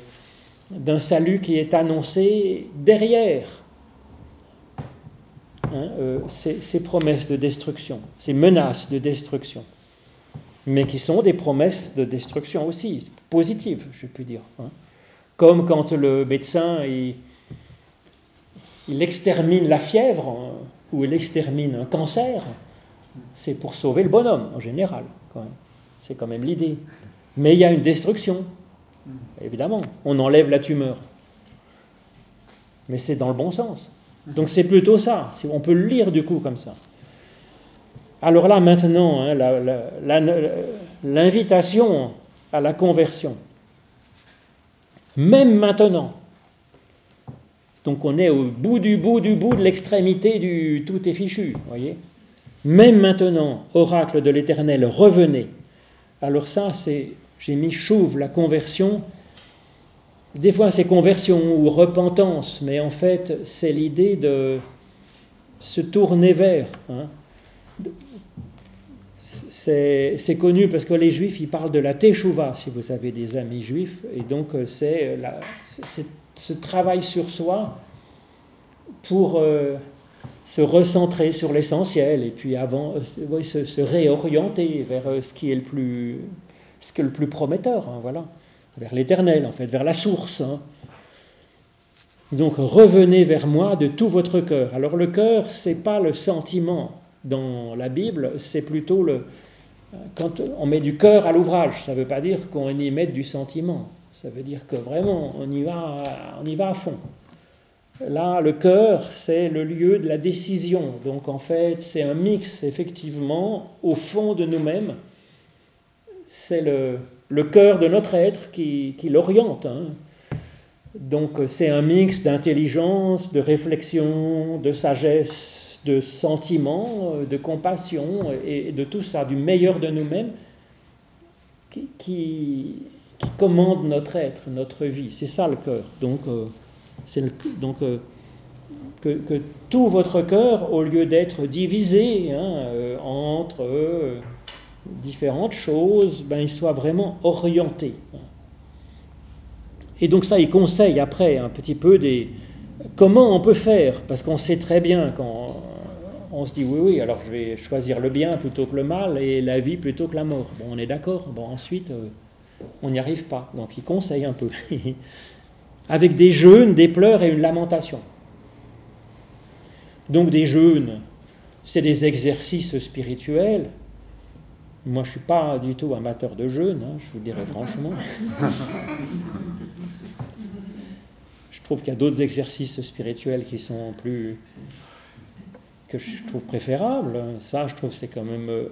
d'un salut qui est annoncé derrière hein, euh, ces, promesses de destruction, ces menaces de destruction, mais qui sont des promesses de destruction aussi, positives, je puis dire. Hein. Comme quand le médecin il, extermine la fièvre hein, ou il extermine un cancer, c'est pour sauver le bonhomme en général. C'est quand même l'idée. Mais il y a une destruction. Évidemment, on enlève la tumeur. Mais c'est dans le bon sens. Donc c'est plutôt ça. On peut le lire du coup comme ça. Alors là, maintenant, hein, l'invitation à la conversion. Même maintenant. Donc on est au bout du bout du bout de l'extrémité du tout est fichu, voyez. Même maintenant, oracle de l'Éternel, revenez. Alors ça, c'est j'ai mis chouve la conversion, des fois c'est conversion ou repentance, mais en fait c'est l'idée de se tourner vers. Hein. C'est connu parce que les juifs, ils parlent de la teshuva, si vous avez des amis juifs, et donc euh, c'est ce travail sur soi pour euh, se recentrer sur l'essentiel et puis avant euh, se, réorienter vers ce qui est le plus, ce que le plus prometteur, hein, voilà, vers l'éternel en fait, vers la source. Hein. Donc revenez vers moi de tout votre cœur. Alors le cœur, c'est pas le sentiment dans la Bible, c'est plutôt le quand on met du cœur à l'ouvrage, ça ne veut pas dire qu'on y met du sentiment. Ça veut dire que vraiment on y va, on y va à fond. Là, le cœur, c'est le lieu de la décision. Donc en fait, c'est un mix, effectivement, au fond de nous-mêmes. C'est le, cœur de notre être qui, qui l'oriente. Hein. Donc c'est un mix d'intelligence, de réflexion, de sagesse, de sentiment, de compassion et de tout ça, du meilleur de nous-mêmes qui, qui, commande notre être, notre vie. C'est ça le cœur. Donc, euh, donc euh, que, tout votre cœur, au lieu d'être divisé hein, euh, entre différentes choses, ben, il soit vraiment orienté. Et donc ça, il conseille après un petit peu des comment on peut faire, parce qu'on sait très bien quand on se dit oui, oui, alors je vais choisir le bien plutôt que le mal et la vie plutôt que la mort. Bon, on est d'accord. Bon, ensuite, euh, on n'y arrive pas. Donc il conseille un peu. Avec des jeûnes, des pleurs et une lamentation. Donc des jeûnes, c'est des exercices spirituels moi, je ne suis pas du tout amateur de jeûne, je vous dirais franchement. je trouve qu'il y a d'autres exercices spirituels qui sont plus. que je trouve préférables. Ça, je trouve, c'est quand même. Euh,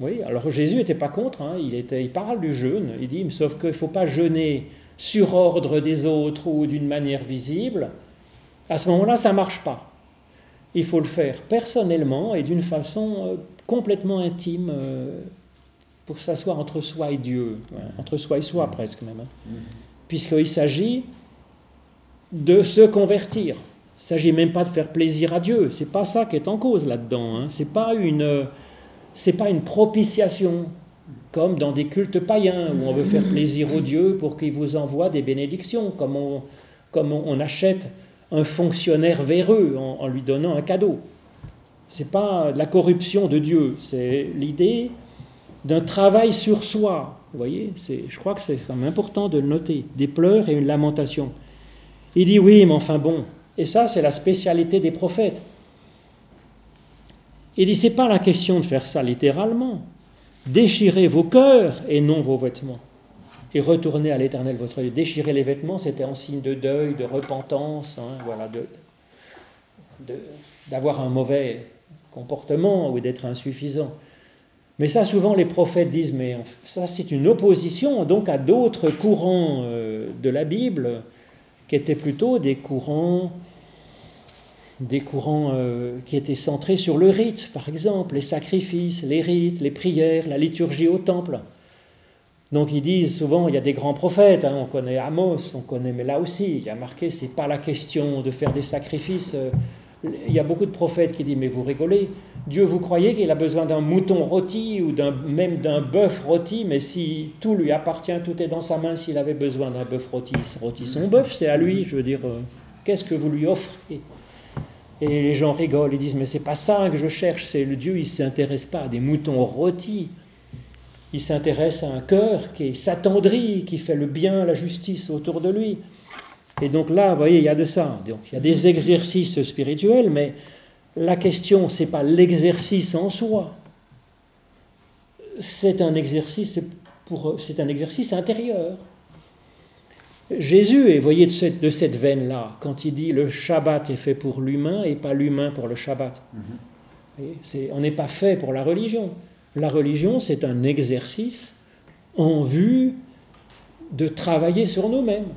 oui, alors Jésus n'était pas contre, hein, il, était, il parle du jeûne, il dit, sauf qu'il ne faut pas jeûner sur ordre des autres ou d'une manière visible. À ce moment-là, ça ne marche pas. Il faut le faire personnellement et d'une façon euh, complètement intime euh, pour s'asseoir entre soi et Dieu, entre soi et soi presque même, hein. puisqu'il s'agit de se convertir. Il ne s'agit même pas de faire plaisir à Dieu. C'est pas ça qui est en cause là-dedans. Hein. C'est pas une, c'est pas une propitiation comme dans des cultes païens où on veut faire plaisir au Dieu pour qu'il vous envoie des bénédictions, comme on, comme on achète un fonctionnaire véreux en, en lui donnant un cadeau n'est pas la corruption de Dieu, c'est l'idée d'un travail sur soi. Vous voyez, je crois que c'est quand même important de le noter. Des pleurs et une lamentation. Il dit oui, mais enfin bon. Et ça, c'est la spécialité des prophètes. Il dit c'est pas la question de faire ça littéralement. Déchirez vos cœurs et non vos vêtements. Et retournez à l'éternel votre Dieu. Déchirer les vêtements, c'était en signe de deuil, de repentance, hein, voilà, d'avoir un mauvais comportement ou d'être insuffisant. Mais ça, souvent, les prophètes disent, mais ça, c'est une opposition donc à d'autres courants euh, de la Bible qui étaient plutôt des courants, des courants euh, qui étaient centrés sur le rite, par exemple, les sacrifices, les rites, les prières, la liturgie au temple. Donc ils disent souvent, il y a des grands prophètes, hein, on connaît Amos, on connaît, mais là aussi, il y a marqué, c'est pas la question de faire des sacrifices. Euh, il y a beaucoup de prophètes qui disent, mais vous rigolez, Dieu, vous croyez qu'il a besoin d'un mouton rôti ou même d'un bœuf rôti, mais si tout lui appartient, tout est dans sa main, s'il avait besoin d'un bœuf rôti, il rôti son bœuf, c'est à lui, je veux dire, euh, qu'est-ce que vous lui offrez? Et les gens rigolent, ils disent, mais c'est pas ça que je cherche, c'est le Dieu, il ne s'intéresse pas à des moutons rôtis, il s'intéresse à un cœur qui s'attendrit, qui fait le bien, la justice autour de lui. Et donc là, vous voyez, il y a de ça. Donc, il y a des exercices spirituels, mais la question, ce n'est pas l'exercice en soi. C'est un exercice, pour, c'est un exercice intérieur. Jésus est, voyez, de cette, de cette veine-là, quand il dit le Shabbat est fait pour l'humain et pas l'humain pour le Shabbat. Mm-hmm. on n'est pas fait pour la religion. La religion, c'est un exercice en vue de travailler sur nous-mêmes.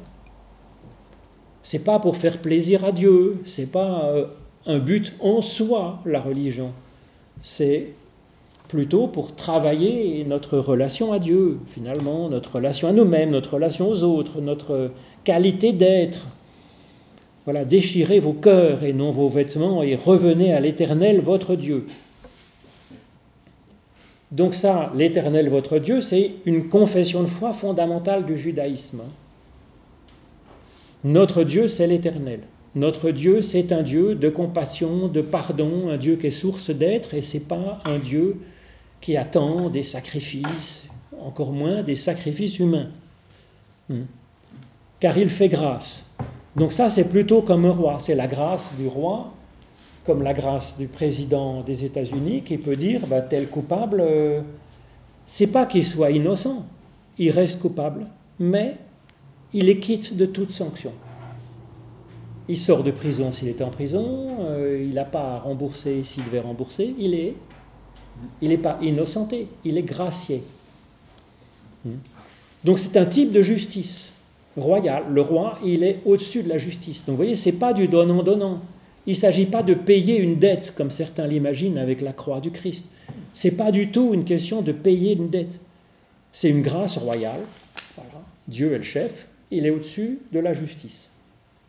C'est pas pour faire plaisir à Dieu, c'est pas euh, un but en soi la religion. C'est plutôt pour travailler notre relation à Dieu, finalement, notre relation à nous-mêmes, notre relation aux autres, notre qualité d'être. Voilà, déchirez vos cœurs et non vos vêtements et revenez à l'Éternel votre Dieu. Donc ça, l'Éternel votre Dieu, c'est une confession de foi fondamentale du judaïsme. Notre Dieu, c'est l'Éternel. Notre Dieu, c'est un Dieu de compassion, de pardon, un Dieu qui est source d'être, et c'est pas un Dieu qui attend des sacrifices, encore moins des sacrifices humains. Hmm. Car il fait grâce. Donc ça, c'est plutôt comme un roi. C'est la grâce du roi, comme la grâce du président des États-Unis, qui peut dire, bah, tel coupable, euh, c'est pas qu'il soit innocent, il reste coupable, mais il est quitte de toute sanction. Il sort de prison s'il était en prison, euh, il n'a pas à rembourser s'il devait rembourser, il est, il n'est pas innocenté, il est gracié. Hmm. Donc c'est un type de justice royale. Le roi, il est au-dessus de la justice. Donc vous voyez, c'est pas du donnant-donnant. Il ne s'agit pas de payer une dette comme certains l'imaginent avec la croix du Christ. C'est pas du tout une question de payer une dette. C'est une grâce royale. Dieu est le chef, il est au-dessus de la justice.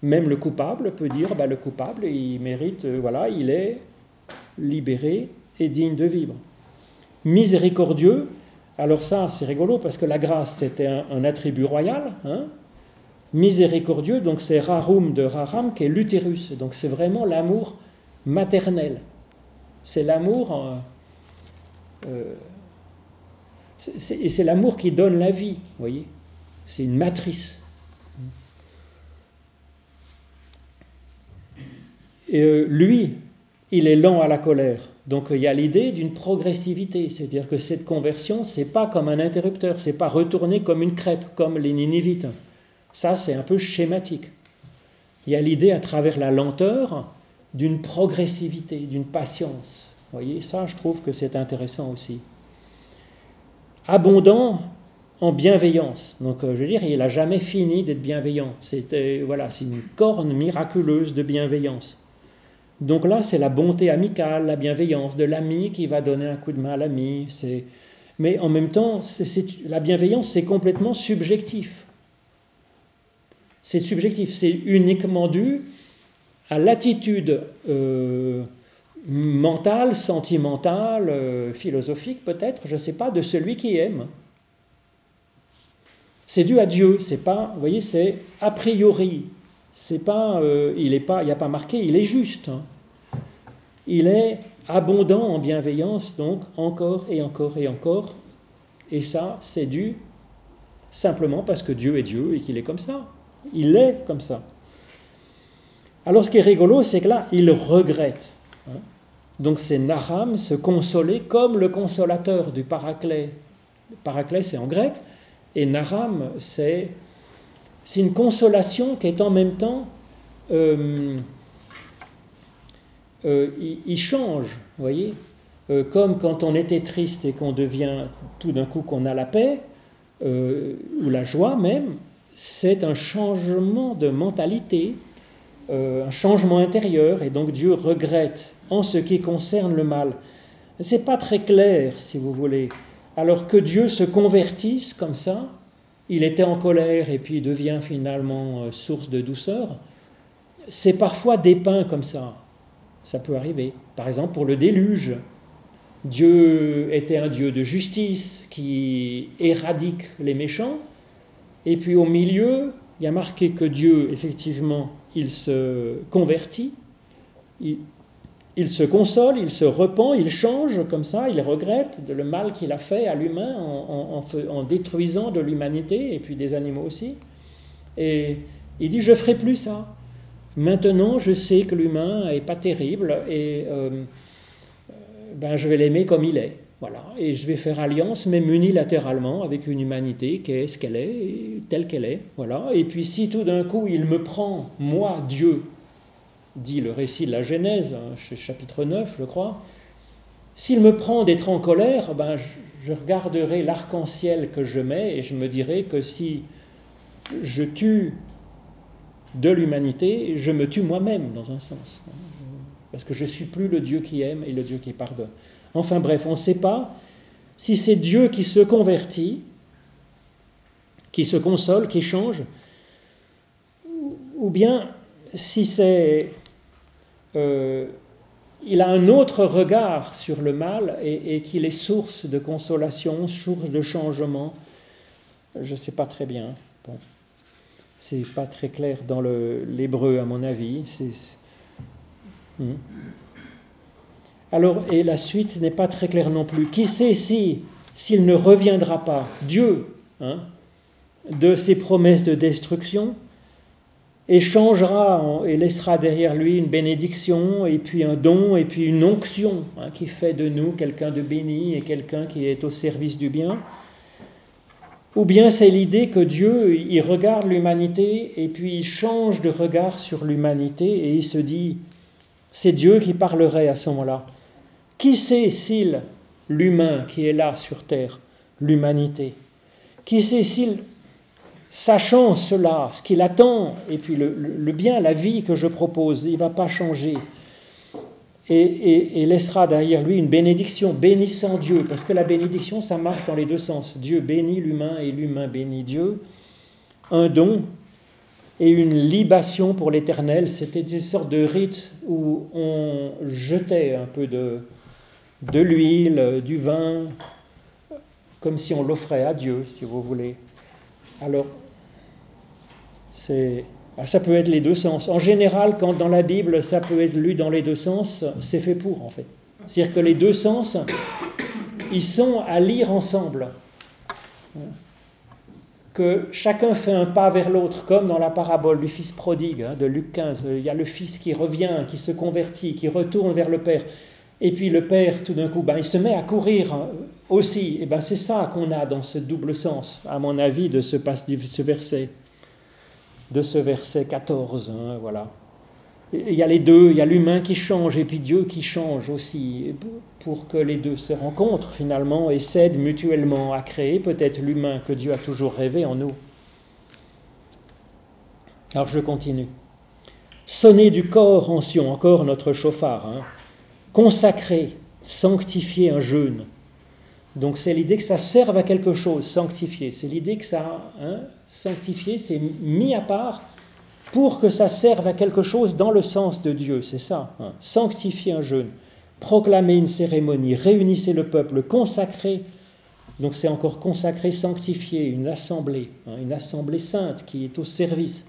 Même le coupable peut dire, bah, le coupable, il mérite, euh, voilà, il est libéré et digne de vivre. Miséricordieux, alors ça, c'est rigolo parce que la grâce, c'était un, attribut royal. Hein. Miséricordieux, donc c'est rarum de raram, qui est l'utérus. Donc c'est vraiment l'amour maternel. C'est l'amour. Euh, et c'est l'amour qui donne la vie, vous voyez. C'est une matrice. Et euh, lui, il est lent à la colère. Donc il y a l'idée d'une progressivité, c'est-à-dire que cette conversion, c'est pas comme un interrupteur, c'est pas retourner comme une crêpe, comme les Ninivites. Ça, c'est un peu schématique. Il y a l'idée à travers la lenteur d'une progressivité, d'une patience. Vous voyez, ça, je trouve que c'est intéressant aussi. Abondant en bienveillance. Donc, euh, je veux dire, il n'a jamais fini d'être bienveillant. C'était, voilà, c'est une corne miraculeuse de bienveillance. Donc là, c'est la bonté amicale, la bienveillance de l'ami qui va donner un coup de main à l'ami. Mais en même temps, la bienveillance, c'est complètement subjectif. C'est subjectif, c'est uniquement dû à l'attitude euh, mentale, sentimentale, euh, philosophique peut-être, je ne sais pas, de celui qui aime. C'est dû à Dieu, c'est pas, vous voyez, c'est a priori, c'est pas, euh, il il n'y a pas marqué, il est juste. Hein. Il est abondant en bienveillance, donc encore et encore et encore. Et ça, c'est dû simplement parce que Dieu est Dieu et qu'il est comme ça. Il est comme ça. Alors ce qui est rigolo, c'est que là, il regrette. Hein. Donc c'est Naram se consoler comme le consolateur du Paraclet. Paraclet, c'est en grec, et Naram, c'est une consolation qui est en même temps euh, euh, il, change, vous voyez euh, Comme quand on était triste et qu'on devient tout d'un coup qu'on a la paix, euh, ou la joie même, c'est un changement de mentalité, un changement intérieur, et donc Dieu regrette en ce qui concerne le mal. C'est pas très clair, si vous voulez. Alors que Dieu se convertisse comme ça, il était en colère et puis devient finalement source de douceur, c'est parfois dépeint comme ça. Ça peut arriver. Par exemple, pour le déluge, Dieu était un Dieu de justice qui éradique les méchants. Et puis au milieu, il y a marqué que Dieu, effectivement, il se convertit, il, se console, il se repent, il change comme ça, il regrette le mal qu'il a fait à l'humain en, en, détruisant de l'humanité et puis des animaux aussi. Et il dit, je ferai plus ça. Maintenant, je sais que l'humain n'est pas terrible et euh, ben, je vais l'aimer comme il est. Voilà. Et je vais faire alliance, même unilatéralement, avec une humanité qui est ce qu'elle est, telle qu'elle est. Voilà. Et puis si tout d'un coup il me prend, moi, Dieu, dit le récit de la Genèse, hein, chapitre 9, je crois, s'il me prend d'être en colère, ben, je regarderai l'arc-en-ciel que je mets et je me dirai que si je tue de l'humanité, je me tue moi-même dans un sens. Parce que je ne suis plus le Dieu qui aime et le Dieu qui pardonne. Enfin bref, on ne sait pas si c'est Dieu qui se convertit, qui se console, qui change, ou bien si c'est... Euh, il a un autre regard sur le mal et, qu'il est source de consolation, source de changement. Je ne sais pas très bien. Bon. C'est pas très clair dans l'hébreu, à mon avis. Hmm. Alors, et la suite n'est pas très claire non plus. Qui sait si, s'il ne reviendra pas, Dieu, hein, de ses promesses de destruction, et changera et laissera derrière lui une bénédiction et puis un don et puis une onction hein, qui fait de nous quelqu'un de béni et quelqu'un qui est au service du bien. Ou bien c'est l'idée que Dieu, il regarde l'humanité et puis il change de regard sur l'humanité et il se dit, c'est Dieu qui parlerait à ce moment-là. Qui sait s'il, l'humain qui est là sur terre, l'humanité, qui sait s'il sachant cela, ce qu'il attend, et puis le, bien, la vie que je propose, il ne va pas changer? Et, laissera derrière lui une bénédiction, bénissant Dieu, parce que la bénédiction, ça marche dans les deux sens. Dieu bénit l'humain et l'humain bénit Dieu. Un don et une libation pour l'éternel, c'était une sorte de rite où on jetait un peu de, de l'huile, du vin, comme si on l'offrait à Dieu, si vous voulez. Alors, ah, ça peut être les deux sens. En général, quand dans la Bible, ça peut être lu dans les deux sens, c'est fait pour, en fait. C'est-à-dire que les deux sens, ils sont à lire ensemble. Que chacun fait un pas vers l'autre, comme dans la parabole du fils prodigue hein, de Luc 15. Il y a le fils qui revient, qui se convertit, qui retourne vers le Père. Et puis le Père, tout d'un coup, ben, il se met à courir hein, aussi. Et ben, c'est ça qu'on a dans ce double sens, à mon avis, de ce, ce verset de ce verset 14. Hein, voilà. Il y a les deux, il y a l'humain qui change et puis Dieu qui change aussi, pour que les deux se rencontrent finalement et s'aident mutuellement à créer peut-être l'humain que Dieu a toujours rêvé en nous. Alors je continue. Sonner du corps en sion, encore notre chauffard, hein. consacrer, sanctifier un jeûne. Donc c'est l'idée que ça serve à quelque chose, sanctifier. C'est l'idée que ça, hein, sanctifié, c'est mis à part pour que ça serve à quelque chose dans le sens de Dieu, c'est ça. Hein. Sanctifier un jeûne, proclamer une cérémonie, réunissez le peuple, consacrer, donc c'est encore consacrer, sanctifier une assemblée, hein, une assemblée sainte qui est au service.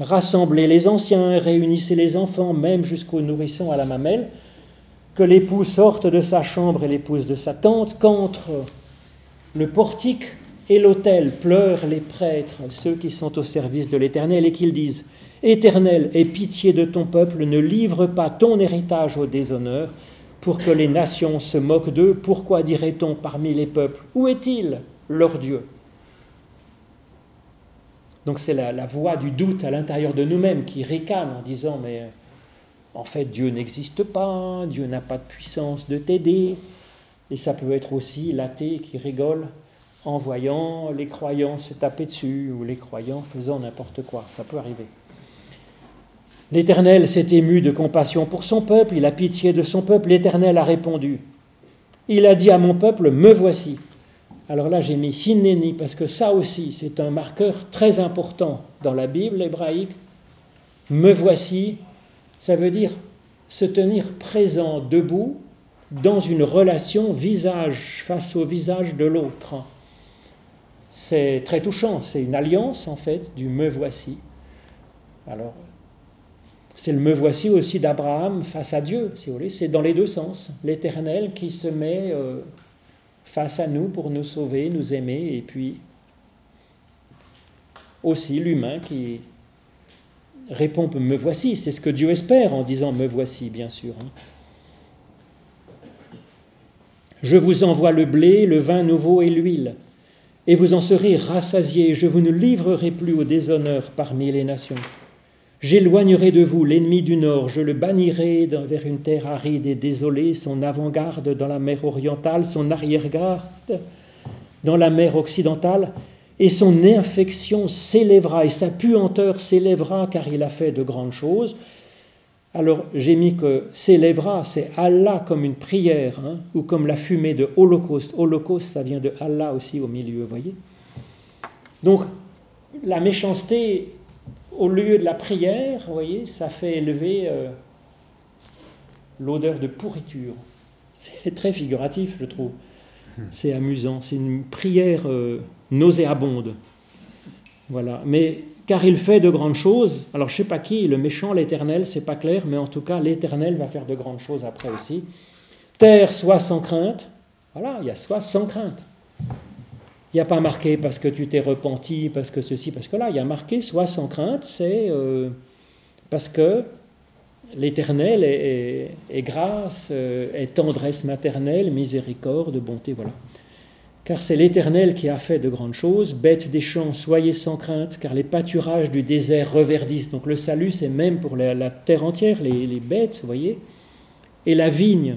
Rassembler les anciens, réunissez les enfants, même jusqu'aux nourrissons à la mamelle, que l'époux sorte de sa chambre et l'épouse de sa tente, qu'entre le portique et l'autel pleurent les prêtres, ceux qui sont au service de l'Éternel, et qu'ils disent Éternel, aie pitié de ton peuple, ne livre pas ton héritage au déshonneur, pour que les nations se moquent d'eux. Pourquoi dirait-on parmi les peuples Où est-il leur Dieu? Donc c'est la, voix du doute à l'intérieur de nous-mêmes qui ricane en disant Mais en fait, Dieu n'existe pas, Dieu n'a pas de puissance de t'aider. Et ça peut être aussi l'athée qui rigole en voyant les croyants se taper dessus ou les croyants faisant n'importe quoi. Ça peut arriver. L'Éternel s'est ému de compassion pour son peuple, il a pitié de son peuple, l'Éternel a répondu. Il a dit à mon peuple, me voici. Alors là, j'ai mis hineni parce que ça aussi, c'est un marqueur très important dans la Bible hébraïque. Me voici, ça veut dire se tenir présent, debout, dans une relation visage face au visage de l'autre. C'est très touchant, c'est une alliance en fait du me voici. Alors, c'est le me voici aussi d'Abraham face à Dieu, si vous voulez, c'est dans les deux sens. L'Éternel qui se met euh, face à nous pour nous sauver, nous aimer, et puis aussi l'humain qui répond me voici, c'est ce que Dieu espère en disant me voici, bien sûr. Hein. Je vous envoie le blé, le vin nouveau et l'huile et vous en serez rassasiés, je vous ne livrerai plus au déshonneur parmi les nations. J'éloignerai de vous l'ennemi du nord, je le bannirai vers une terre aride et désolée, son avant-garde dans la mer orientale, son arrière-garde dans la mer occidentale, et son infection s'élèvera, et sa puanteur s'élèvera, car il a fait de grandes choses. Alors j'ai mis que s'élèvera, c'est Allah comme une prière, hein, ou comme la fumée de Holocauste. Holocauste, ça vient de Allah aussi au milieu, voyez. Donc la méchanceté, au lieu de la prière, voyez, ça fait élever euh, l'odeur de pourriture. C'est très figuratif, je trouve. C'est amusant. C'est une prière euh, nauséabonde. Voilà. Mais car il fait de grandes choses. Alors je sais pas qui, le méchant, l'Éternel, c'est pas clair, mais en tout cas l'Éternel va faire de grandes choses après aussi. Terre soit sans crainte. Voilà, il y a soit sans crainte. Il n'y a pas marqué parce que tu t'es repenti, parce que ceci, parce que là. Il y a marqué soit sans crainte, c'est euh, parce que l'Éternel est, grâce, euh, est tendresse maternelle, miséricorde, bonté, voilà car c'est l'Éternel qui a fait de grandes choses. Bêtes des champs, soyez sans crainte, car les pâturages du désert reverdissent. Donc le salut, c'est même pour la, terre entière, les, bêtes, vous voyez. Et la vigne.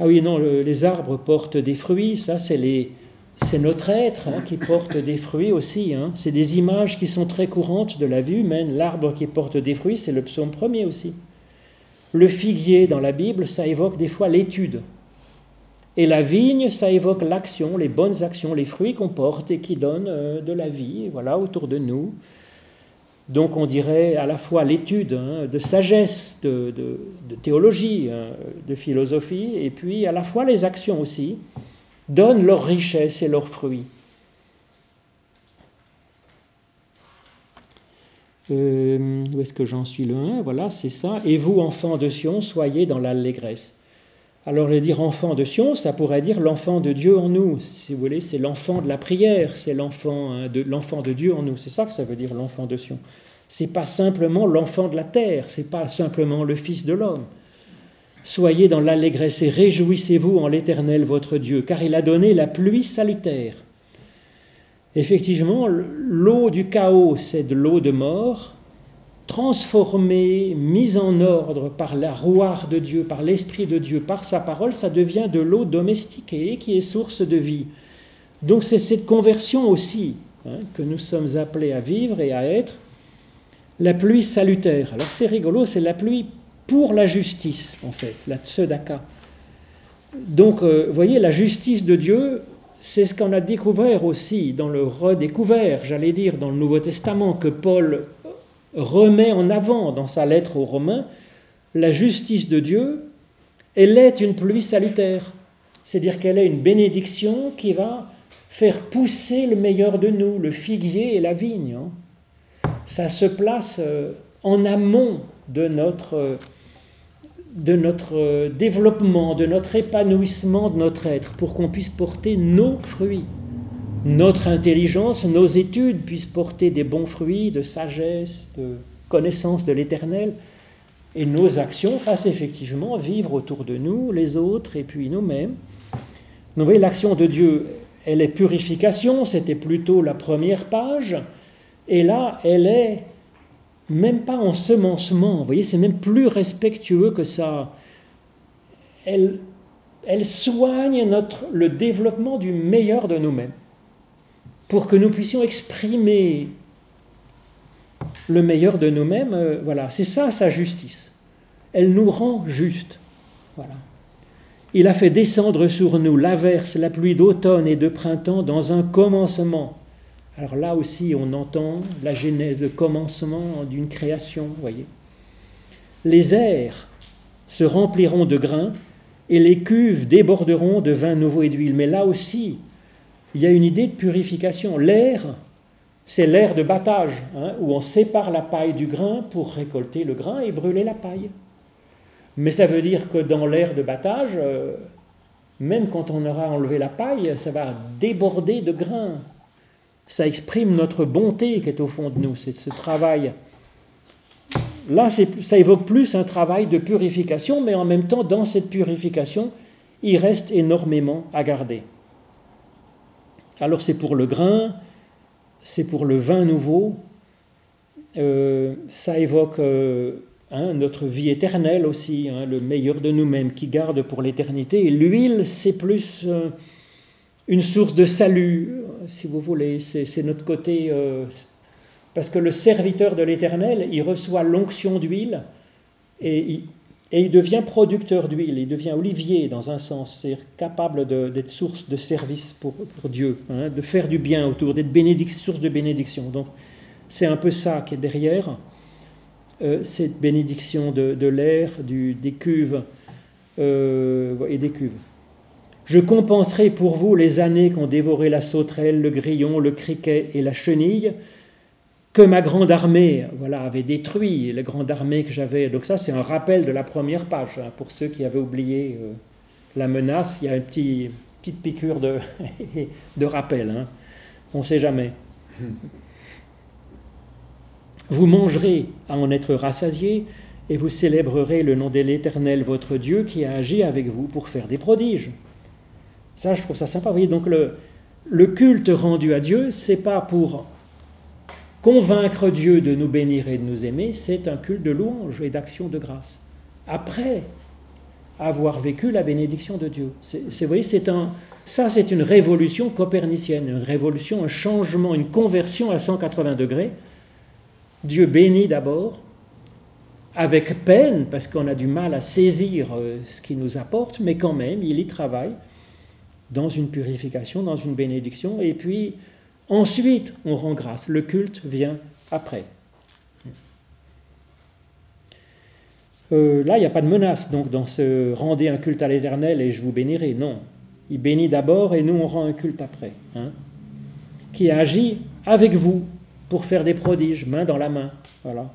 Ah oui, non, les arbres portent des fruits, ça c'est les... C'est notre être hein, qui porte des fruits aussi. Hein. C'est des images qui sont très courantes de la vie humaine. L'arbre qui porte des fruits, c'est le psaume premier aussi. Le figuier dans la Bible, ça évoque des fois l'étude. Et la vigne, ça évoque l'action, les bonnes actions, les fruits qu'on porte et qui donnent euh, de la vie, voilà, autour de nous. Donc on dirait à la fois l'étude hein, de sagesse, de, théologie, hein, de philosophie, et puis à la fois les actions aussi, donnent leur richesse et leurs fruits. Euh, où est-ce que j'en suis le 1 Voilà, c'est ça. Et vous, enfants de Sion, soyez dans l'allégresse. Alors, je dire enfant de Sion, ça pourrait dire l'enfant de Dieu en nous. Si vous voulez, c'est l'enfant de la prière, c'est l'enfant hein, de de Dieu en nous. C'est ça que ça veut dire l'enfant de Sion. C'est pas simplement l'enfant de la terre, c'est pas simplement le fils de l'homme. Soyez dans l'allégresse et réjouissez-vous en l'Éternel votre Dieu, car il a donné la pluie salutaire. Effectivement, l'eau du chaos, c'est de l'eau de mort, transformée, mise en ordre par la rouard de Dieu, par l'Esprit de Dieu, par sa parole, ça devient de l'eau domestiquée qui est source de vie. Donc c'est cette conversion aussi hein, que nous sommes appelés à vivre et à être. La pluie salutaire. Alors c'est rigolo, c'est la pluie pour la justice, en fait, la tzedaka. Donc, euh, vous voyez, la justice de Dieu, c'est ce qu'on a découvert aussi dans le redécouvert, j'allais dire, dans le Nouveau Testament, que Paul remet en avant dans sa lettre aux Romains la justice de Dieu, elle est une pluie salutaire. C'est-à-dire qu'elle est une bénédiction qui va faire pousser le meilleur de nous, le figuier et la vigne. Hein. Ça se place euh, en amont de notre, de notre euh, développement, de notre épanouissement de notre être, pour qu'on puisse porter nos fruits notre intelligence, nos études puissent porter des bons fruits de sagesse, de connaissance de l'éternel, et nos actions fassent effectivement vivre autour de nous les autres et puis nous-mêmes. Vous voyez, l'action de Dieu, elle est purification, c'était plutôt la première page, et là, elle est même pas en semencement, vous voyez, c'est même plus respectueux que ça. Elle, elle soigne notre, le développement du meilleur de nous-mêmes pour que nous puissions exprimer le meilleur de nous-mêmes. Euh, voilà, c'est ça sa justice. Elle nous rend juste. Voilà. Il a fait descendre sur nous l'averse, la pluie d'automne et de printemps dans un commencement. Alors là aussi, on entend la genèse, le commencement d'une création, voyez. Les airs se rempliront de grains et les cuves déborderont de vin nouveau et d'huile. Mais là aussi, il y a une idée de purification. L'air, c'est l'air de battage, hein, où on sépare la paille du grain pour récolter le grain et brûler la paille. Mais ça veut dire que dans l'air de battage, euh, même quand on aura enlevé la paille, ça va déborder de grains. Ça exprime notre bonté qui est au fond de nous, c'est ce travail. Là, ça évoque plus un travail de purification, mais en même temps, dans cette purification, il reste énormément à garder. Alors c'est pour le grain, c'est pour le vin nouveau, euh, ça évoque euh, hein, notre vie éternelle aussi, hein, le meilleur de nous-mêmes qui garde pour l'éternité. Et l'huile, c'est plus euh, une source de salut, si vous voulez, c'est notre côté... parce que le serviteur de l'éternel, il reçoit l'onction d'huile, Et il, devient producteur d'huile, il devient olivier dans un sens, c'est-à-dire capable d'être source de service pour, Dieu, hein, de faire du bien autour, d'être source de bénédiction. Donc c'est un peu ça qui est derrière euh, cette bénédiction de, l'air, des cuves euh, et des cuves. Je compenserai pour vous les années qu'ont dévoré la sauterelle, le grillon, le criquet et la chenille, que ma grande armée voilà, avait détruit, la grande armée que j'avais. Donc ça, c'est un rappel de la première page. Hein, pour ceux qui avaient oublié euh, la menace, il y a une petite, petite piqûre de, de rappel. Hein. On ne sait jamais. Vous mangerez à en être rassasiés, et vous célébrerez le nom de l'Éternel, votre Dieu, qui a agi avec vous pour faire des prodiges. Ça, je trouve ça sympa. Vous voyez, donc le, culte rendu à Dieu, c'est pas pour convaincre Dieu de nous bénir et de nous aimer, c'est un culte de louange et d'action de grâce. Après avoir vécu la bénédiction de Dieu. C'est, vous voyez, c'est un, ça, c'est une révolution copernicienne, une révolution, un changement, une conversion à 180 degrés. Dieu bénit d'abord, avec peine, parce qu'on a du mal à saisir euh, ce qu'il nous apporte, mais quand même, il y travaille dans une purification, dans une bénédiction, et puis ensuite on rend grâce. Le culte vient après. Euh, là, il n'y a pas de menace, donc dans ce rendez un culte à l'éternel et je vous bénirai. Non. Il bénit d'abord et nous on rend un culte après. Hein, qui agit avec vous pour faire des prodiges, main dans la main. Voilà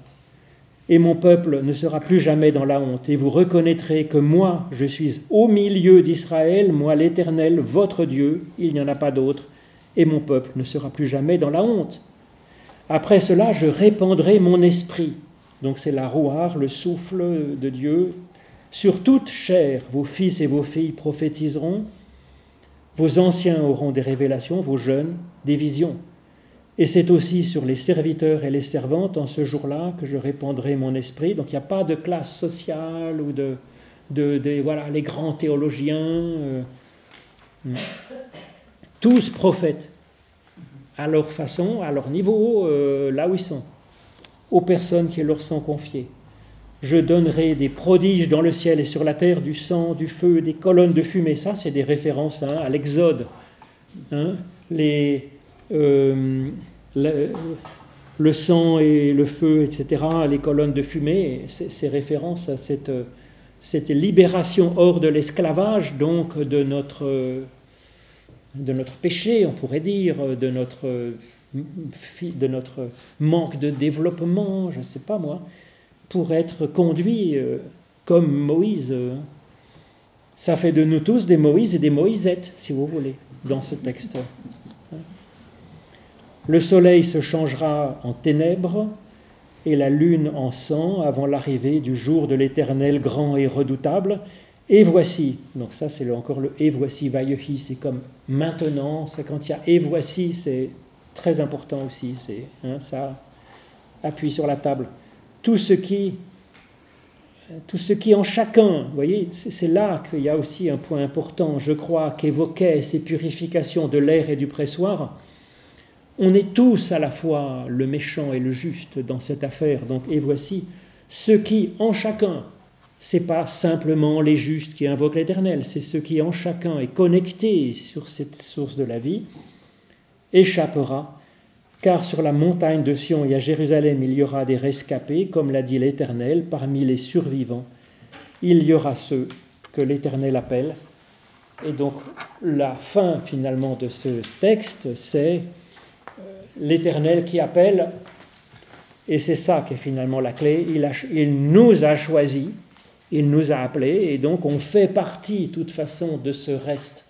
et mon peuple ne sera plus jamais dans la honte, et vous reconnaîtrez que moi, je suis au milieu d'Israël, moi l'Éternel, votre Dieu, il n'y en a pas d'autre, et mon peuple ne sera plus jamais dans la honte. Après cela, je répandrai mon esprit. Donc c'est la rouard, le souffle de Dieu. Sur toute chair, vos fils et vos filles prophétiseront, vos anciens auront des révélations, vos jeunes des visions. Et c'est aussi sur les serviteurs et les servantes en ce jour-là que je répandrai mon esprit. Donc il n'y a pas de classe sociale ou de, voilà, les grands théologiens. Euh, tous prophètes, à leur façon, à leur niveau, euh, là où ils sont, aux personnes qui leur sont confiées. Je donnerai des prodiges dans le ciel et sur la terre, du sang, du feu, des colonnes de fumée. Ça, c'est des références hein, à l'Exode. Hein. les, euh, le, sang et le feu, etc., les colonnes de fumée, c'est référence à cette, libération hors de l'esclavage, donc de notre, de notre péché, on pourrait dire, de notre, de notre manque de développement, je ne sais pas moi, pour être conduit euh, comme Moïse. Ça fait de nous tous des Moïse et des Moïsettes, si vous voulez, dans ce texte. Le soleil se changera en ténèbres et la lune en sang avant l'arrivée du jour de l'Éternel grand et redoutable. Et voici, donc ça c'est encore le et voici, vaillehi, c'est comme maintenant, c'est quand il y a et voici, c'est très important aussi, c'est hein, ça appuie sur la table. Tout ce qui, tout ce qui en chacun, vous voyez, c'est là qu'il y a aussi un point important, je crois, qu'évoquaient ces purifications de l'air et du pressoir on est tous à la fois le méchant et le juste dans cette affaire. Donc, et voici ce qui en chacun, c'est pas simplement les justes qui invoquent l'Éternel, c'est ce qui en chacun est connecté sur cette source de la vie, échappera, car sur la montagne de Sion et à Jérusalem il y aura des rescapés, comme l'a dit l'Éternel, parmi les survivants, il y aura ceux que l'Éternel appelle. Et donc la fin finalement de ce texte, c'est l'Éternel qui appelle, et c'est ça qui est finalement la clé, il, nous a choisis, il nous a appelés, et donc on fait partie, de toute façon, de ce reste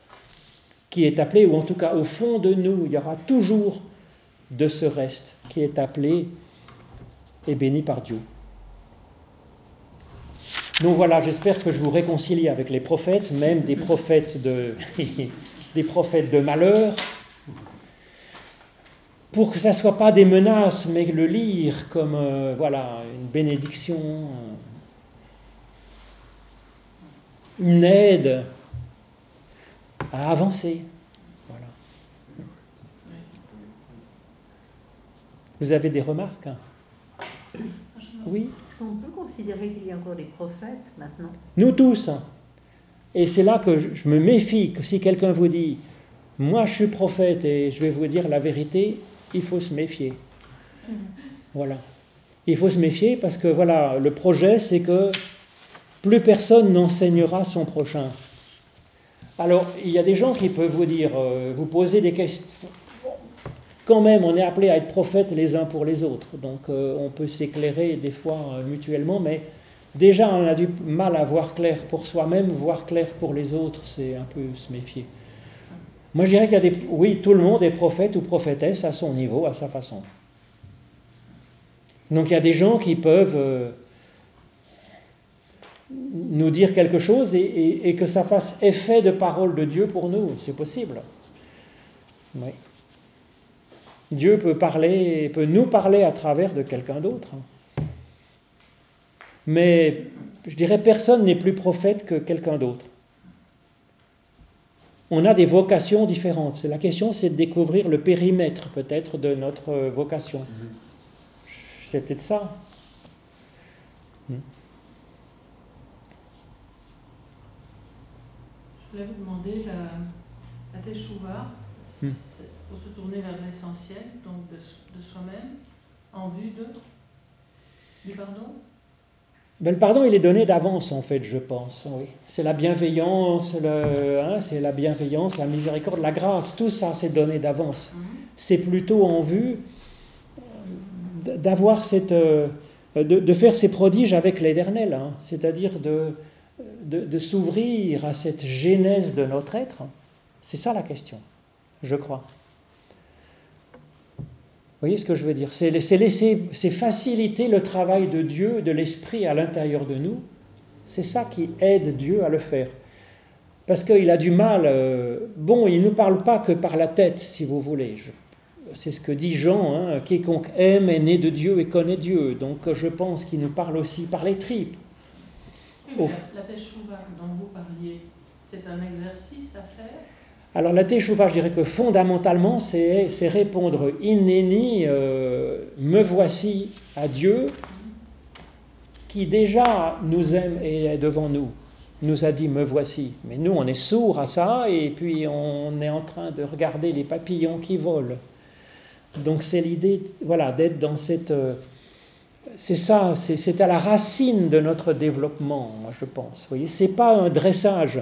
qui est appelé, ou en tout cas au fond de nous, il y aura toujours de ce reste qui est appelé et béni par Dieu. Donc voilà, j'espère que je vous réconcilie avec les prophètes, même des prophètes de malheur, pour que ça ne soit pas des menaces, mais le lire comme euh, voilà, une bénédiction, une aide à avancer. Voilà. Vous avez des remarques hein? Oui? Ce qu'on peut considérer qu'il y a encore des prophètes maintenant? Nous tous. Hein. Et c'est là que je me méfie que si quelqu'un vous dit Moi je suis prophète et je vais vous dire la vérité, il faut se méfier. Voilà. Il faut se méfier parce que voilà, le projet c'est que plus personne n'enseignera son prochain. Alors, il y a des gens qui peuvent vous dire, euh, vous poser des questions. Quand même, on est appelé à être prophètes les uns pour les autres, donc euh, on peut s'éclairer des fois euh, mutuellement, mais déjà on a du mal à voir clair pour soi-même, voir clair pour les autres, c'est un peu se méfier. Moi, je dirais qu'il. Oui, tout le monde est prophète ou prophétesse à son niveau, à sa façon. Donc il y a des gens qui peuvent nous dire quelque chose et, que ça fasse effet de parole de Dieu pour nous. C'est possible. Oui. Dieu peut parler, peut nous parler à travers de quelqu'un d'autre. Mais je dirais personne n'est plus prophète que quelqu'un d'autre. On a des vocations différentes. La question, c'est de découvrir le périmètre peut-être de notre vocation. C'est peut-être ça. Je voulais vous demander la, la teshuva, hmm. pour se tourner vers l'essentiel, donc de, de soi-même, en vue de du pardon? Ben, le pardon, il est donné d'avance, en fait, je pense. Oui. C'est la bienveillance, le, hein, c'est la bienveillance, la miséricorde, la grâce, tout ça, c'est donné d'avance. Mhm. C'est plutôt en vue d'avoir cette, euh, de, de, faire ces prodiges avec l'éternel, hein, c'est-à-dire de, de, s'ouvrir à cette genèse de notre être C'est ça la question, je crois. Vous voyez ce que je veux dire? C'est laisser, c'est faciliter le travail de Dieu, de l'Esprit à l'intérieur de nous. C'est ça qui aide Dieu à le faire. Parce qu'il a du mal. Euh, bon, il ne nous parle pas que par la tête, si vous voulez. C'est ce que dit Jean, hein, quiconque aime est né de Dieu et connaît Dieu. Donc je pense qu'il nous parle aussi par les tripes. La teshuva dont vous parliez, c'est un exercice à faire alors la teshuva, je dirais que fondamentalement, c'est répondre inéni, euh, me voici à Dieu, qui déjà nous aime et est devant nous, nous a dit me voici. Mais nous, on est sourds à ça, et puis on est en train de regarder les papillons qui volent. Donc c'est l'idée, voilà, d'être dans cette... Euh, c'est ça, c'est à la racine de notre développement, je pense. Vous voyez, c'est pas un dressage.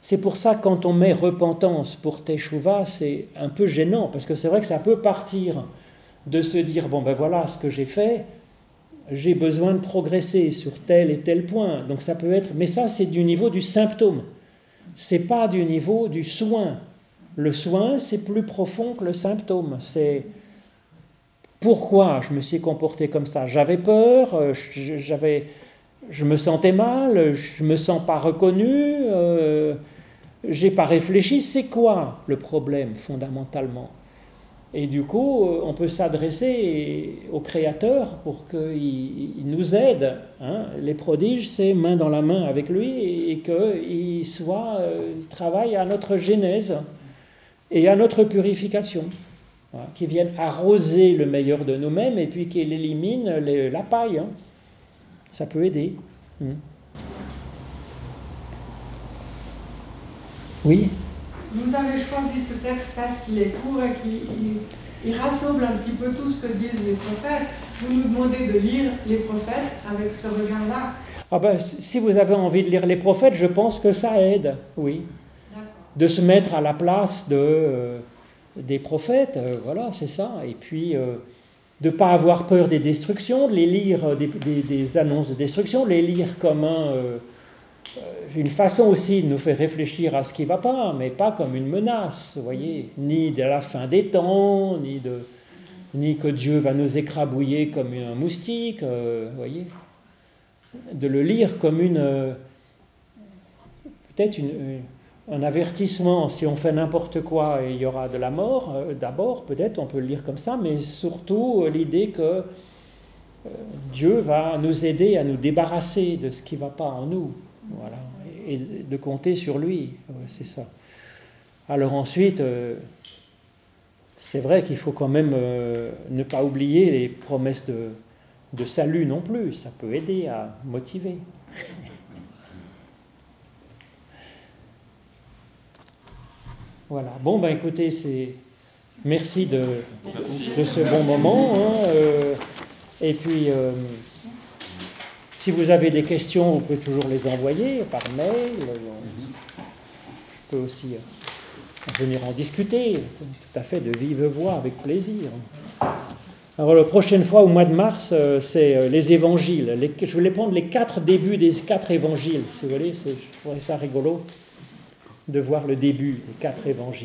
C'est pour ça quand on met repentance pour Teshuvah, c'est un peu gênant, parce que c'est vrai que ça peut partir de se dire bon ben voilà ce que j'ai fait, j'ai besoin de progresser sur tel et tel point. Donc ça peut être, mais ça c'est du niveau du symptôme. C'est pas du niveau du soin. Le soin c'est plus profond que le symptôme. C'est pourquoi je me suis comporté comme ça? J'avais peur, euh, j'avais, je me sentais mal, je me sens pas reconnu, euh, j'ai pas réfléchi. C'est quoi le problème fondamentalement? Et du coup, euh, on peut s'adresser au Créateur pour qu'il nous aide. Hein. Les prodiges, c'est main dans la main avec lui et qu'il soit euh, travaille à notre genèse et à notre purification qui viennent arroser le meilleur de nous-mêmes et puis qui élimine la paille. Hein. Ça peut aider. Hmm. Oui Vous avez choisi ce texte parce qu'il est court et qu'il rassemble un petit peu tout ce que disent les prophètes. Vous nous demandez de lire les prophètes avec ce regard-là. Ah ben, si vous avez envie de lire les prophètes, je pense que ça aide, oui. De se mettre à la place de... Euh, des prophètes, euh, voilà, c'est ça. Et puis, euh, de ne pas avoir peur des destructions, de les lire, euh, des, annonces de destruction, les lire comme un, une façon aussi de nous faire réfléchir à ce qui ne va pas, mais pas comme une menace, vous voyez, ni de la fin des temps, ni, de, ni que Dieu va nous écrabouiller comme un moustique, vous voyez. De le lire comme une... peut-être une un avertissement, si on fait n'importe quoi, il y aura de la mort, euh, d'abord, peut-être, on peut le lire comme ça, mais surtout euh, l'idée que euh, Dieu va nous aider à nous débarrasser de ce qui ne va pas en nous, voilà, et de compter sur lui, c'est ça. Alors ensuite, c'est vrai qu'il faut quand même ne pas oublier les promesses de, de salut non plus, ça peut aider à motiver. Voilà. Bon, ben écoutez, c'est merci de, de ce bon moment. hein, euh, et puis, euh, si vous avez des questions, vous pouvez toujours les envoyer par mail. euh, Je peux aussi euh, venir en discuter, tout à fait de vive voix, avec plaisir. Alors la prochaine fois, au mois de mars, euh, c'est les évangiles. Les- je voulais prendre les quatre débuts des quatre évangiles. Si vous voulez, je trouvais ça rigolo de voir le début des quatre évangiles.